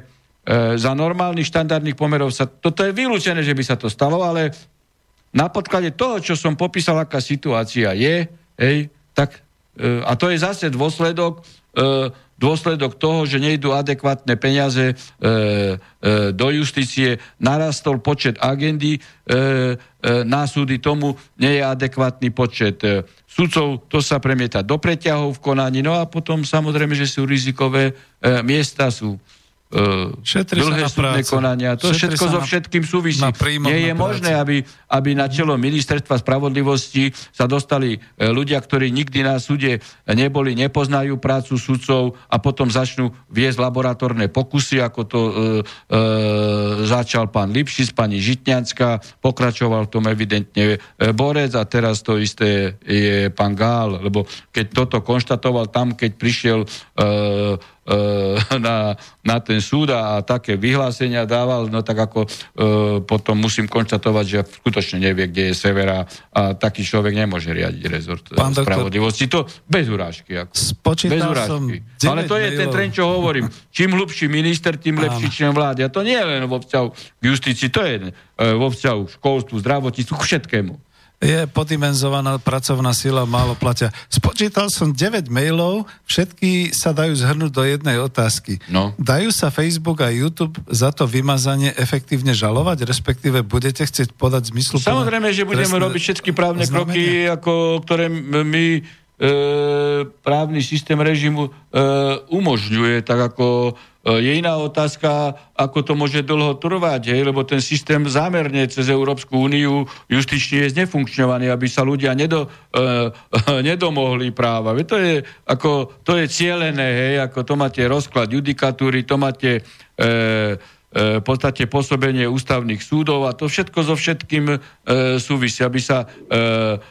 za normálnych štandardných pomerov sa... Toto je vylúčené, že by sa to stalo, ale na podklade toho, čo som popísal, aká situácia je, hej, tak, a to je zase dôsledok e, dôsledok toho, že nejdú adekvátne peniaze e, e, do justície, narastol počet agendy na súdy, tomu nie je adekvátny počet sudcov, to sa premieta do preťahov v konaní, no a potom samozrejme, že sú rizikové miesta, sú Uh, dlhé súdne konania. To Šetri všetko so všetkým súvisí. Nie je možné, aby, aby na čelo ministerstva spravodlivosti sa dostali e, ľudia, ktorí nikdy na súde neboli, nepoznajú prácu sudcov a potom začnú viesť laboratórne pokusy, ako to uh, uh, začal pán Lipšis, pani Žitňanská, pokračoval v tom evidentne Borec a teraz to isté je pán Gál, lebo keď toto konštatoval tam, keď prišiel E, na, na ten súd a také vyhlásenia dával, no tak ako e, potom musím konštatovať, že skutočne nevie, kde je severa a taký človek nemôže riadiť rezort e, Pán spravodlivosti. To bez urážky. Ako. bez urážky. Ale to je ten trend, čo hovorím. Čím hlubší minister, tým lepší člen vlády. A to nie je len vo vzťahu k justícii, to je vo vzťahu k školstvu, zdravotníctvu, k všetkému je podimenzovaná pracovná sila, málo platia. Spočítal som 9 mailov, všetky sa dajú zhrnúť do jednej otázky. No. Dajú sa Facebook a YouTube za to vymazanie efektívne žalovať, respektíve budete chcieť podať zmyslu? Samozrejme, že budeme robiť všetky právne znamenia. kroky, ako, ktoré my e, právny systém režimu e, umožňuje, tak ako je iná otázka, ako to môže dlho trvať, hej, lebo ten systém zámerne cez Európsku úniu justične je znefunkčňovaný, aby sa ľudia nedo, uh, nedomohli práva. To je, ako, to je cielené, hej, ako to máte rozklad judikatúry, to máte uh, v podstate pôsobenie ústavných súdov a to všetko so všetkým e, súvisí, aby sa e,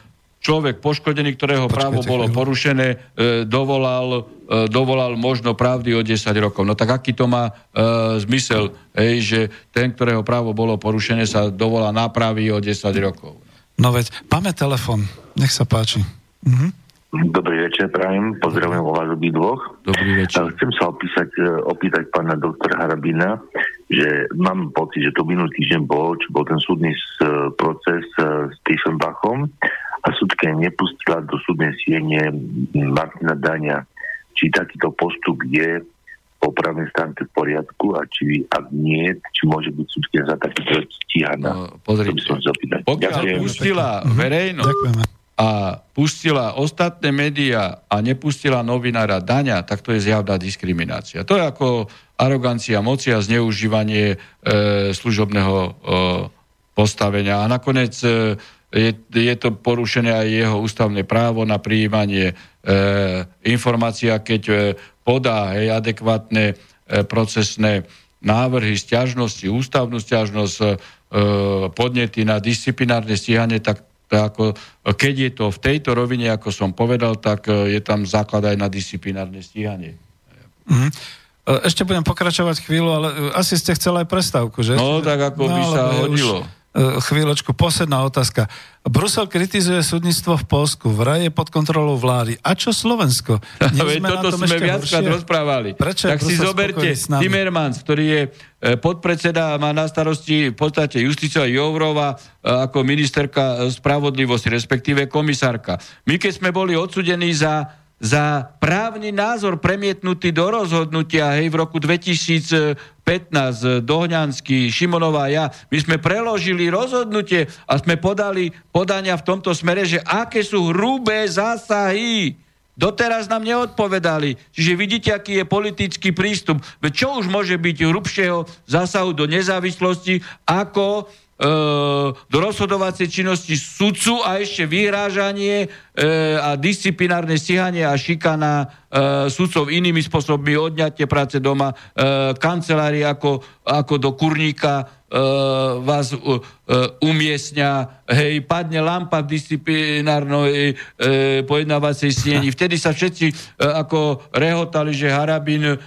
človek poškodený, ktorého Počkajte, právo bolo chvíľu. porušené, e, dovolal, e, dovolal možno pravdy o 10 rokov. No tak aký to má e, zmysel, hej, že ten, ktorého právo bolo porušené, sa dovolá nápravy o 10 rokov. No veď, máme telefon, nech sa páči. Mhm. Dobrý večer, prajem. Pozdravujem o vás dvoch. Dobrý večer. Chcem sa opísať, e, opýtať pána doktora Harabina, že mám pocit, že to minulý týždeň bol, čo bol ten súdny e, proces e, s Tiefenbachom a súdke nepustila do súdnej siene Martina Dania. Či takýto postup je po právnej stránke v poriadku a či ak nie, či môže byť súdke za takýto stíhaná. No, pozrite, pokiaľ pustila verejnosť, a pustila ostatné médiá a nepustila novinára Daňa, tak to je zjavná diskriminácia. To je ako arogancia moci a zneužívanie e, služobného e, postavenia. A nakoniec e, je, je to porušené aj jeho ústavné právo na prijímanie e, informácií, keď e, podá hej, adekvátne e, procesné návrhy, stiažnosti, ústavnú stiažnosť, e, podnety na disciplinárne stíhanie, tak ako, keď je to v tejto rovine, ako som povedal, tak e, je tam základ aj na disciplinárne stíhanie. Mm-hmm. Ešte budem pokračovať chvíľu, ale e, asi ste chceli aj prestávku, že? No, tak ako no, by sa hodilo. Už chvíľočku, posledná otázka. Brusel kritizuje súdnictvo v Polsku, vraj je pod kontrolou vlády. A čo Slovensko? Nie sme toto sme viackrát rozprávali. Prečo tak si zoberte Timmermans, ktorý je e, podpredseda, má na starosti v podstate Justica Jovrova e, ako ministerka spravodlivosti, respektíve komisárka. My keď sme boli odsudení za za právny názor premietnutý do rozhodnutia hej, v roku 2015 Dohňanský, Šimonová a ja, my sme preložili rozhodnutie a sme podali podania v tomto smere, že aké sú hrubé zásahy. Doteraz nám neodpovedali. Čiže vidíte, aký je politický prístup. Čo už môže byť hrubšieho zásahu do nezávislosti ako do rozhodovacej činnosti sudcu a ešte vyhrážanie e, a disciplinárne stíhanie a šikana e, sudcov inými spôsobmi, odňatie práce doma, e, kancelárii ako, ako do kurníka uh, vás uh, umiestňa, hej, padne lampa v disciplinárnej uh, pojednávacej sieni. Vtedy sa všetci uh, ako rehotali, že Harabin uh,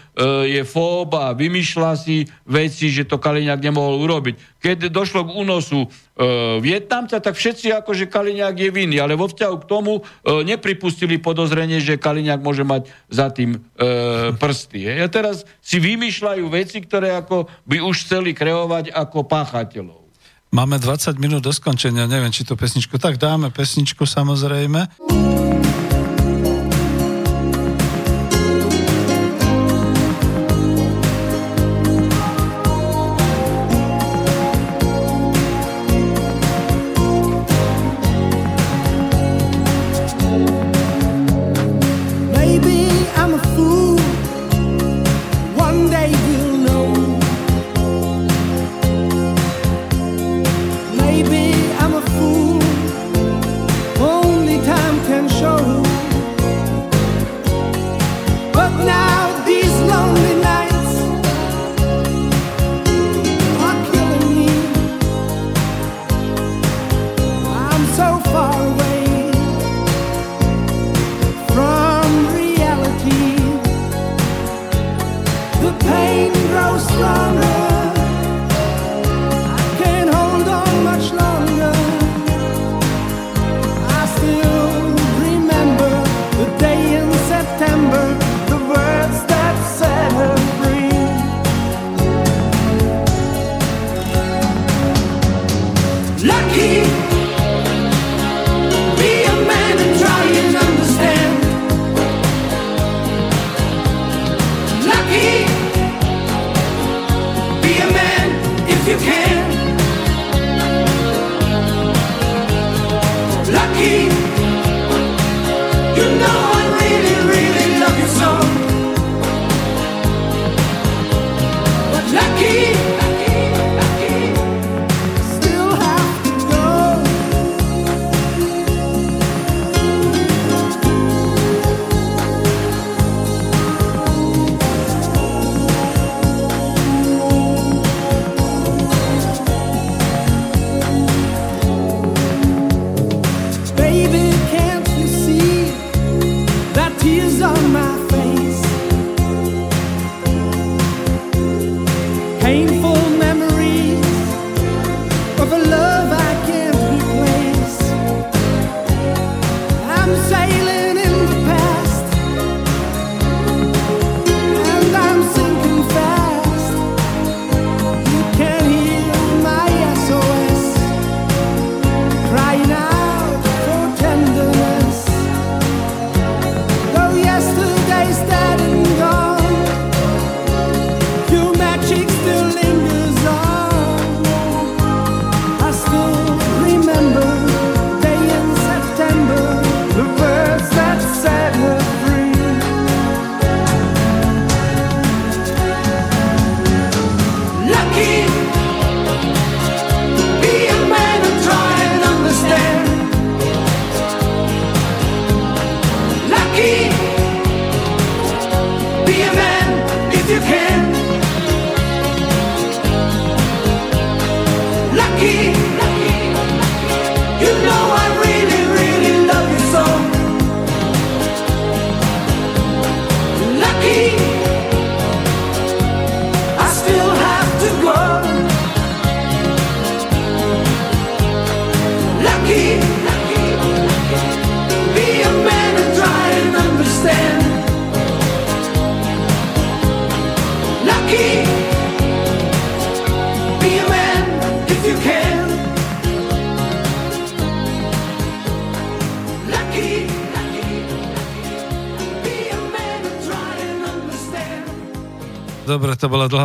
je fób a vymýšľa si veci, že to Kaliňák nemohol urobiť. Keď došlo k únosu uh, Vietnamca, tak všetci ako, že Kaliňák je vinný, ale vo vzťahu k tomu uh, nepripustili podozrenie, že Kaliňák môže mať za tým uh, prsty. Hej. A teraz si vymýšľajú veci, ktoré ako by už chceli kreovať ako páchateľov. Máme 20 minút do skončenia, neviem, či to pesničku. Tak dáme pesničku samozrejme.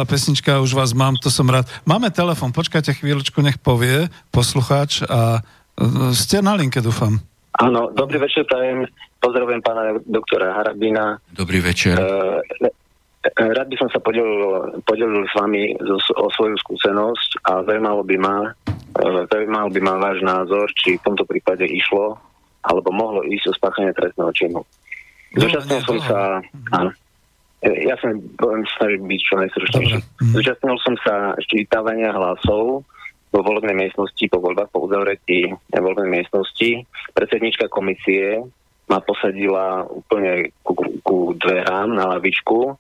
Pesnička, už vás mám, to som rád. Máme telefon, počkajte chvíľočku, nech povie poslucháč a e, ste na linke, dúfam. Áno, dobrý večer, prajem. Pozdravujem pána doktora Harabina. Dobrý večer. Uh, rád by som sa podelil, podelil s vami zo, o svoju skúsenosť a zaujímalo by ma, uh, zaujímal by ma váš názor, či v tomto prípade išlo alebo mohlo ísť o spáchanie trestného činu. No, Zúčastnil som sa... Áno, ja budem snažiť byť čo najsrušnejší. Mhm. Zúčastnil som sa ščítavania hlasov vo volebnej miestnosti, po voľbách, po uzavretí volebnej miestnosti. Predsednička komisie ma posadila úplne ku, ku dverám na lavičku, e,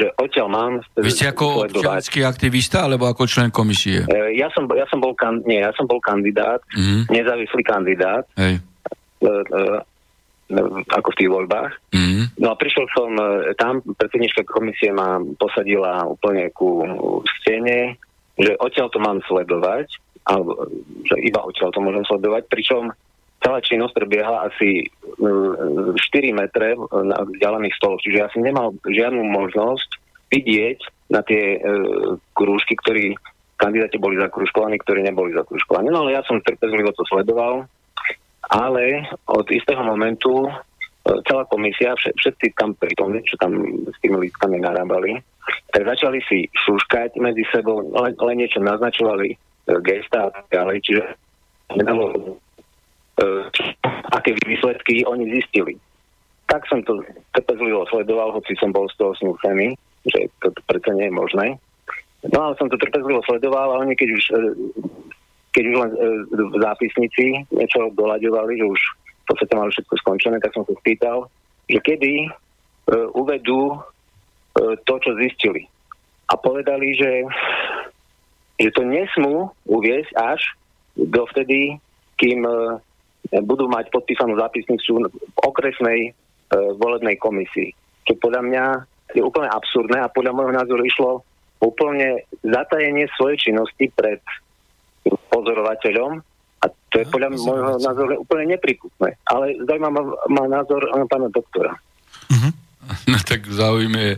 že odtiaľ mám... Vy ste ako občianský aktivista, alebo ako člen komisie? E, ja som, ja som, bol, kan, nie, ja som bol kandidát, mm. nezávislý kandidát. Hej. E, ako v tých voľbách. Mm. No a prišiel som tam, predsednička komisie ma posadila úplne ku stene, že odtiaľ to mám sledovať, alebo že iba odtiaľ to môžem sledovať, pričom celá činnosť prebiehala asi 4 metre na vzdialených stoloch, čiže ja som nemal žiadnu možnosť vidieť na tie e, krúžky, ktorí kandidáti boli zakružkovaní, ktorí neboli zakružkovaní. No ale ja som trpezlivo to sledoval, ale od istého momentu e, celá komisia, všetci tam prítomní, čo tam s tými lístkami narábali, tak začali si šuškať medzi sebou, len, len niečo naznačovali e, gesta a tak ďalej, čiže nedalo, e, aké výsledky oni zistili. Tak som to trpezlivo sledoval, hoci som bol z toho snúsený, že to, predsa nie je možné. No ale som to trpezlivo sledoval a oni keď už, keď už len e, v zápisnici niečo doľaďovali, že už v podstate mali všetko skončené, tak som sa spýtal, že kedy e, uvedú E, to, čo zistili. A povedali, že, že to nesmú uviesť až dovtedy, kým budú mať podpísanú zápisnicu v okresnej e, volebnej komisii. Čo podľa mňa je úplne absurdné a podľa môjho názoru išlo úplne zatajenie svojej činnosti pred pozorovateľom a to je podľa môjho názoru úplne nepripustné. Ale zaujíma ma názor pána doktora. Uh-huh. No tak v záujme e,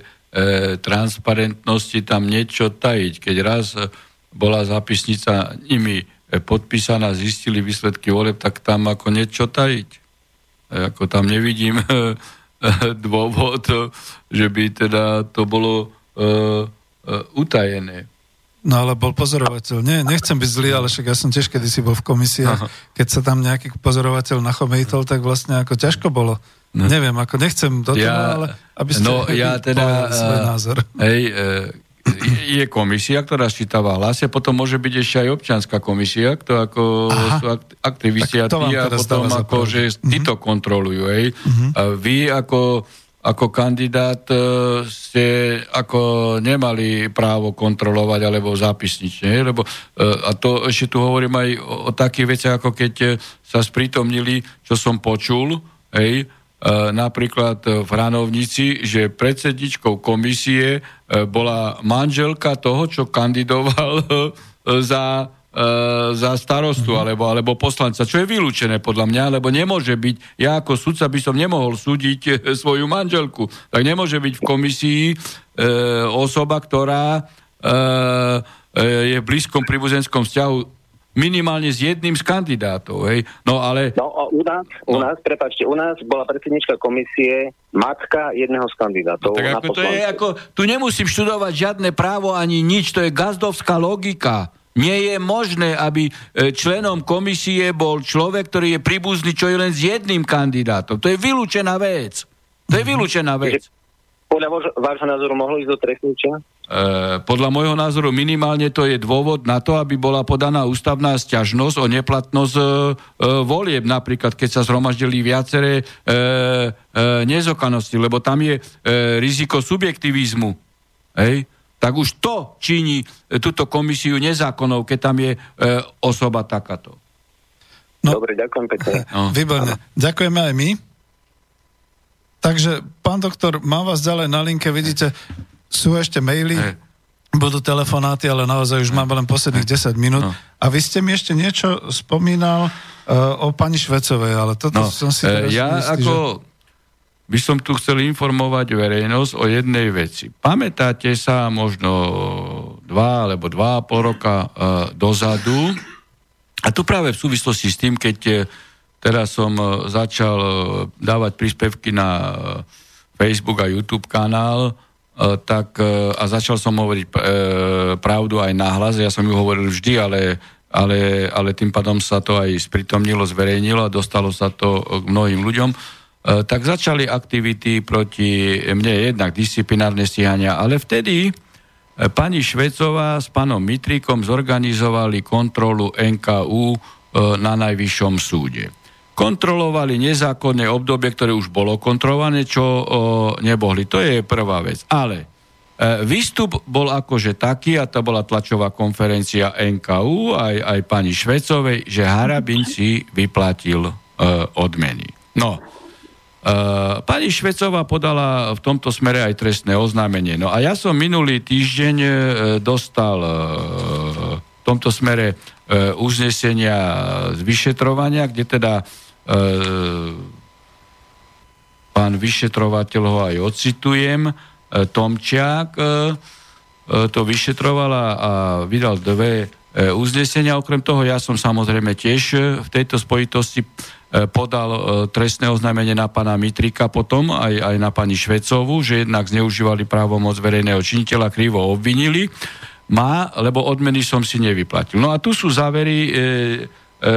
transparentnosti tam niečo tajiť. Keď raz e, bola zápisnica nimi e, podpísaná, zistili výsledky voleb, tak tam ako niečo tajiť. E, ako tam nevidím e, dôvod, že by teda to bolo e, e, utajené. No ale bol pozorovateľ. Nie, nechcem byť zlý, ale však ja som tiež kedysi bol v komisiách. Keď sa tam nejaký pozorovateľ nachomejtol, tak vlastne ako ťažko bolo No. Neviem, ako nechcem do toho, ja, ale aby ste no, ja teda, svoj názor. Hej, je komisia, ktorá ščítava hlasy, potom môže byť ešte aj občianská komisia, kto ako Aha, sú aktivisti a tí a potom ako, že uh-huh. tí to kontrolujú. Hej. Uh-huh. A vy ako, ako kandidát e, ste ako nemali právo kontrolovať alebo zápisnične, hej, lebo e, a to ešte tu hovorím aj o, o takých veciach, ako keď e, sa sprítomnili, čo som počul, hej, napríklad v Hranovnici, že predsedničkou komisie bola manželka toho, čo kandidoval za, za starostu mm-hmm. alebo, alebo poslanca, čo je vylúčené podľa mňa, lebo nemôže byť, ja ako sudca by som nemohol súdiť svoju manželku, tak nemôže byť v komisii e, osoba, ktorá e, je v blízkom príbuzenskom vzťahu minimálne s jedným z kandidátov, hej. No ale... No u nás, u no. nás, prepačte, u nás bola predsednička komisie matka jedného z kandidátov. No, tak ako to je, ako, tu nemusím študovať žiadne právo ani nič, to je gazdovská logika. Nie je možné, aby e, členom komisie bol človek, ktorý je príbuzný čo je len s jedným kandidátom. To je vylúčená vec. To je mhm. vylúčená vec. Podľa vášho názoru mohlo ísť do trestničia? E, podľa môjho názoru minimálne to je dôvod na to, aby bola podaná ústavná sťažnosť o neplatnosť e, e, volieb, napríklad keď sa zhromaždili viaceré e, e, nezokanosti, lebo tam je e, riziko subjektivizmu. Hej? Tak už to činí e, túto komisiu nezákonov, keď tam je e, osoba takáto. No, Dobre, ďakujem pekne. No. Výborne. Ďakujeme aj my. Takže, pán doktor, mám vás ďalej na linke, vidíte, sú ešte maily, hey. budú telefonáty, ale naozaj už hey. máme len posledných hey. 10 minút. No. A vy ste mi ešte niečo spomínal uh, o pani Švecovej, ale toto no, som si teraz Ja istý, ako... Že... by som tu chcel informovať verejnosť o jednej veci. Pamätáte sa možno dva alebo dva a pol roka e, dozadu, a tu práve v súvislosti s tým, keď e, teraz som e, začal e, dávať príspevky na Facebook a YouTube kanál, tak, a začal som hovoriť pravdu aj nahlas, ja som ju hovoril vždy, ale ale, ale tým pádom sa to aj spritomnilo, zverejnilo a dostalo sa to k mnohým ľuďom. E, tak začali aktivity proti mne jednak disciplinárne stíhania, ale vtedy e, pani Švecová s pánom Mitrikom zorganizovali kontrolu NKU e, na najvyššom súde. Kontrolovali nezákonné obdobie, ktoré už bolo kontrolované, čo nebohli. To je prvá vec. Ale E, výstup bol akože taký, a to bola tlačová konferencia NKU, aj, aj pani Švecovej, že Harabin si vyplatil uh, odmeny. No, pani Švecová podala v tomto smere aj trestné oznámenie. No a ja som minulý týždeň uh, dostal uh, v tomto smere uznesenia z vyšetrovania, kde teda pán vyšetrovateľ ho aj ocitujem, Tomčiak to vyšetrovala a vydal dve uznesenia. Okrem toho ja som samozrejme tiež v tejto spojitosti podal trestné oznámenie na pána Mitrika potom aj, aj na pani Švecovu, že jednak zneužívali právomoc verejného činiteľa, krivo obvinili. Má, lebo odmeny som si nevyplatil. No a tu sú závery e, e,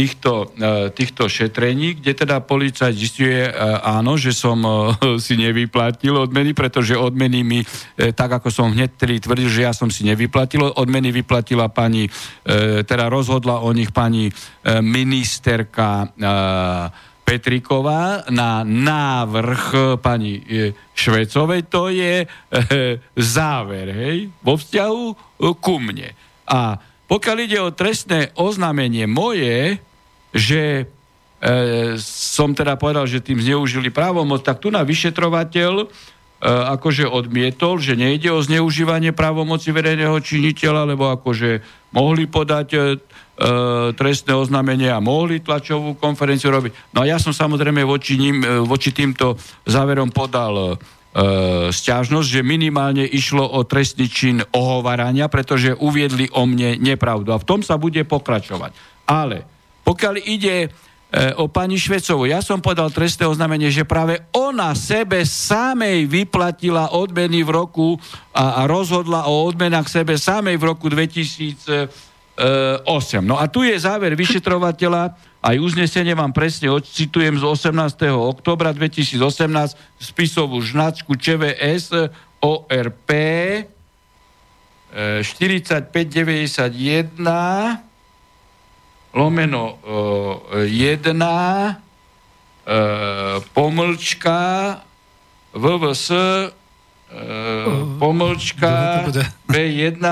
týchto, e, týchto šetrení, kde teda policajt zistuje, e, áno, že som e, si nevyplatil odmeny, pretože odmeny mi, tak ako som hneď tedy tvrdil, že ja som si nevyplatil, odmeny vyplatila pani, teda rozhodla o nich pani ministerka Petriková na návrh pani Švecovej, to je záver, hej, vo vzťahu ku mne. A pokiaľ ide o trestné oznámenie moje, že e, som teda povedal, že tým zneužili právomoc, tak tu na vyšetrovateľ e, akože odmietol, že nejde o zneužívanie právomoci verejného činiteľa, lebo akože mohli podať e, e trestné oznámenie a mohli tlačovú konferenciu robiť. No a ja som samozrejme voči, ním, e, voči týmto záverom podal e, stiažnosť, že minimálne išlo o trestný čin ohovarania, pretože uviedli o mne nepravdu. A v tom sa bude pokračovať. Ale pokiaľ ide e, o pani Švecovu. Ja som podal trestné oznámenie, že práve ona sebe samej vyplatila odmeny v roku a, a rozhodla o odmenách sebe samej v roku 2008. No a tu je záver vyšetrovateľa, aj uznesenie vám presne odcitujem z 18. oktobra 2018 spisovú žnačku ČVS ORP 4591 lomeno 1 uh, uh, pomlčka VVS uh, pomlčka B1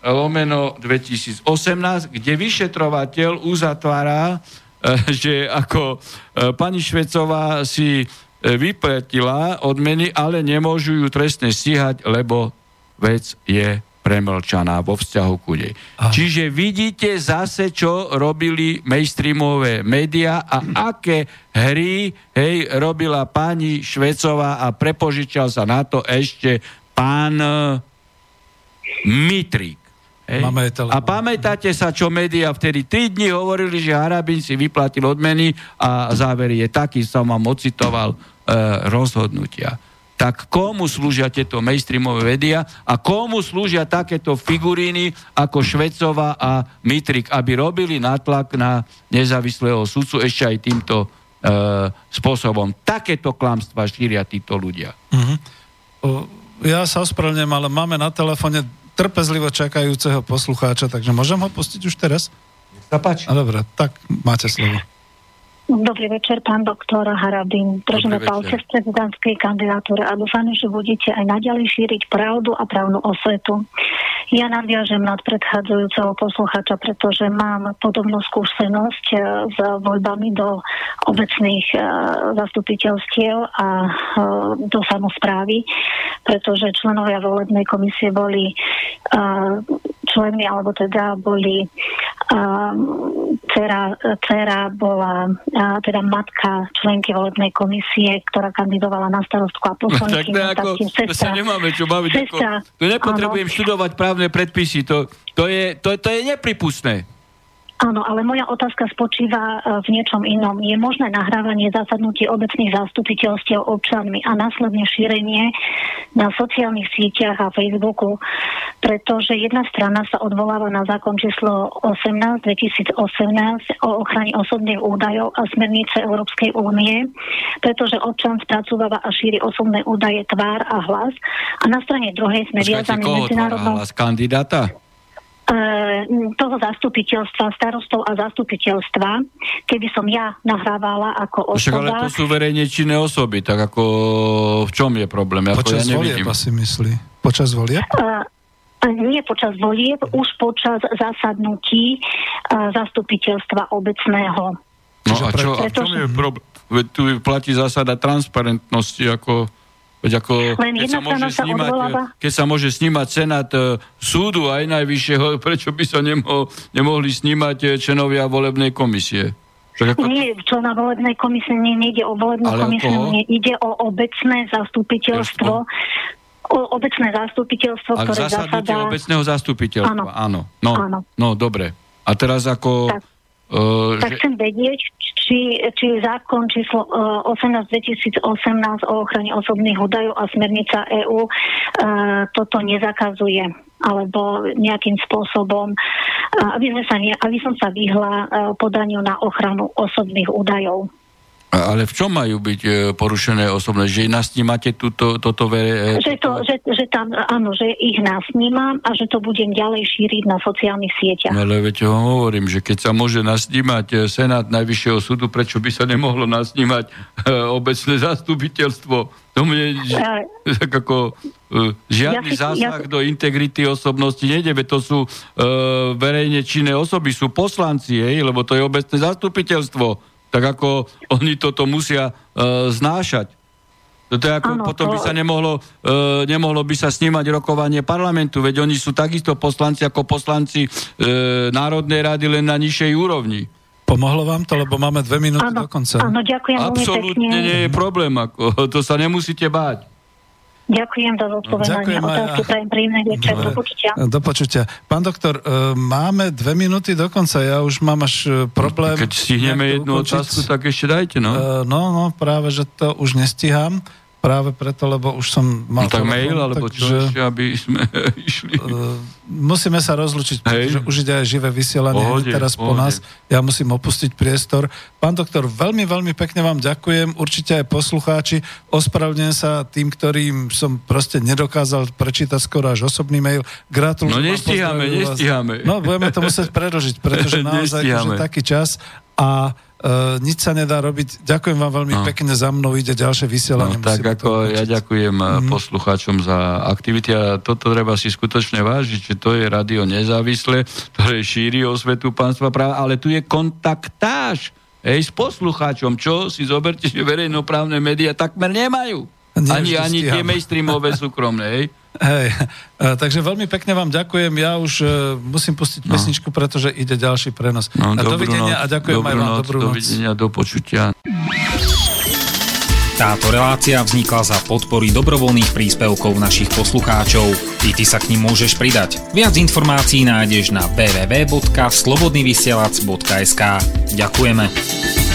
lomeno 2018, kde vyšetrovateľ uzatvára, že ako pani Švecová si vypletila odmeny, ale nemôžu ju trestne stíhať, lebo vec je premlčaná vo vzťahu ku nej. Aha. Čiže vidíte zase, čo robili mainstreamové médiá a aké hry hej, robila pani Švecová a prepožičal sa na to ešte pán Mitrik. Hej. A pamätáte sa, čo médiá vtedy 3 dní hovorili, že Harabin si vyplatil odmeny a záver je taký, som vám ocitoval e, rozhodnutia. Tak komu slúžia tieto mainstreamové médiá a komu slúžia takéto figuríny ako Švecová a Mitrik, aby robili natlak na nezávislého sudcu ešte aj týmto e, spôsobom. Takéto klamstva šíria títo ľudia. Uh-huh. Ja sa ospravedlňujem, ale máme na telefóne trpezlivo čakajúceho poslucháča, takže môžem ho pustiť už teraz? Sa páči. A dobre, tak máte slovo. Dobrý večer, pán doktor Harabin. Držíme palce v prezidentskej kandidatúre a dúfam, že budete aj naďalej šíriť pravdu a právnu osvetu. Ja nadviažem nad predchádzajúceho posluchača, pretože mám podobnú skúsenosť e, s voľbami do obecných e, zastupiteľstiev a e, do samozprávy, pretože členovia volebnej komisie boli členmi, alebo teda boli dcera, dcera bola teda matka členky volebnej komisie, ktorá kandidovala na starostku a poslankyňu. Tak, ako, to sa nemáme čo baviť. Sestra, ako, to nepotrebujem áno. študovať právne predpisy, to, to, je, to, to je nepripustné. Áno, ale moja otázka spočíva e, v niečom inom. Je možné nahrávanie zasadnutí obecných zastupiteľstiev občanmi a následne šírenie na sociálnych sieťach a Facebooku, pretože jedna strana sa odvoláva na zákon číslo 18 2018 o ochrane osobných údajov a smernice Európskej únie, pretože občan spracúva a šíri osobné údaje tvár a hlas a na strane druhej sme viazaní medzinárodnou... Hlas kandidáta? Eh, toho zastupiteľstva, starostov a zastupiteľstva, keby som ja nahrávala ako osoba... Však ale to sú verejne činné osoby, tak ako v čom je problém? Počas ja volieb asi myslí. Počas volieb? Uh, nie počas volieb, už počas zasadnutí uh, zastupiteľstva obecného. No a, čo, a v čom je problém? Tu platí zásada transparentnosti, ako Veď ako, Len keď, sa môže sa snímať, odvoláva... keď sa môže snímať senát e, súdu aj najvyššieho, prečo by sa nemohol, nemohli snímať e, členovia volebnej komisie? Tak ako... Nie, člena volebnej komisie nie, nejde o volebnú Ale komisiu, nie, ide o obecné zastupiteľstvo. O obecné zastupiteľstvo, Ale ktoré zasadá... obecného zastupiteľstva, áno. áno. No, áno. no, dobre. A teraz ako... Tak Uh, tak že... chcem vedieť, či, či zákon číslo uh, 18 2018 o ochrane osobných údajov a smernica EÚ uh, toto nezakazuje alebo nejakým spôsobom, uh, aby, sme sa aby som sa vyhla podaniu na ochranu osobných údajov. Ale v čom majú byť e, porušené osobné? Že nasnímate túto, toto vere... E, že, to, že, že tam, áno, že ich nasnímam a že to budem ďalej šíriť na sociálnych sieťach. Ale veď vám hovorím, že keď sa môže nasnímať e, Senát Najvyššieho súdu, prečo by sa nemohlo nasnímať obecné zastupiteľstvo? To mne tak ako žiadny ja si, zásah ja do integrity osobnosti nejde, to sú uh, verejne činné osoby, sú poslanci, hej, lebo to je obecné zastupiteľstvo tak ako oni toto musia uh, znášať. Toto je ako, ano, potom to... by sa nemohlo, uh, nemohlo by sa snímať rokovanie parlamentu, veď oni sú takisto poslanci ako poslanci uh, Národnej rady len na nižšej úrovni. Pomohlo vám to, lebo máme dve minúty do konca. Áno, ďakujem Absolútne nie je problém, ako, to sa nemusíte báť. Ďakujem za zodpovedanie otázky. Prajem príjemný večer. Do počutia. Do počutia. Pán doktor, e, máme dve minúty do konca. Ja už mám až e, problém. Keď stihneme jednu ukončiť. otázku, tak ešte dajte, no. E, no, no, práve, že to už nestíham práve preto, lebo už som mal... No tak telefón, mail, alebo tak, čo že, ešte, aby sme išli? Uh, musíme sa rozlučiť, pretože Hej. už ide aj živé vysielanie pohode, teraz pohode. po nás. Ja musím opustiť priestor. Pán doktor, veľmi, veľmi pekne vám ďakujem. Určite aj poslucháči. Ospravedlňujem sa tým, ktorým som proste nedokázal prečítať skoro až osobný mail. Gratulujem. No nestíhame, nestíhame. No, budeme to musieť predlžiť, pretože naozaj je taký čas a Uh, nič sa nedá robiť. Ďakujem vám veľmi no. pekne, za mnou ide ďalšie vysielanie. No, tak ako ja ďakujem mm. poslucháčom za aktivity a toto treba si skutočne vážiť, že to je radio nezávislé, ktoré šíri o svetu pánstva práva, ale tu je kontaktáž hej, s poslucháčom, čo si zoberte, že verejnoprávne médiá takmer nemajú. ani, ani tie mainstreamové súkromné, hej. Hej, uh, takže veľmi pekne vám ďakujem. Ja už uh, musím pustiť no. pesničku, pretože ide ďalší prenos. No, a dovidenia noc, a ďakujem aj vám. Dobrú noc. Dovidenia, do počutia. Táto relácia vznikla za podpory dobrovoľných príspevkov našich poslucháčov. I ty sa k ním môžeš pridať. Viac informácií nájdeš na www.slobodnyvysielac.sk Ďakujeme.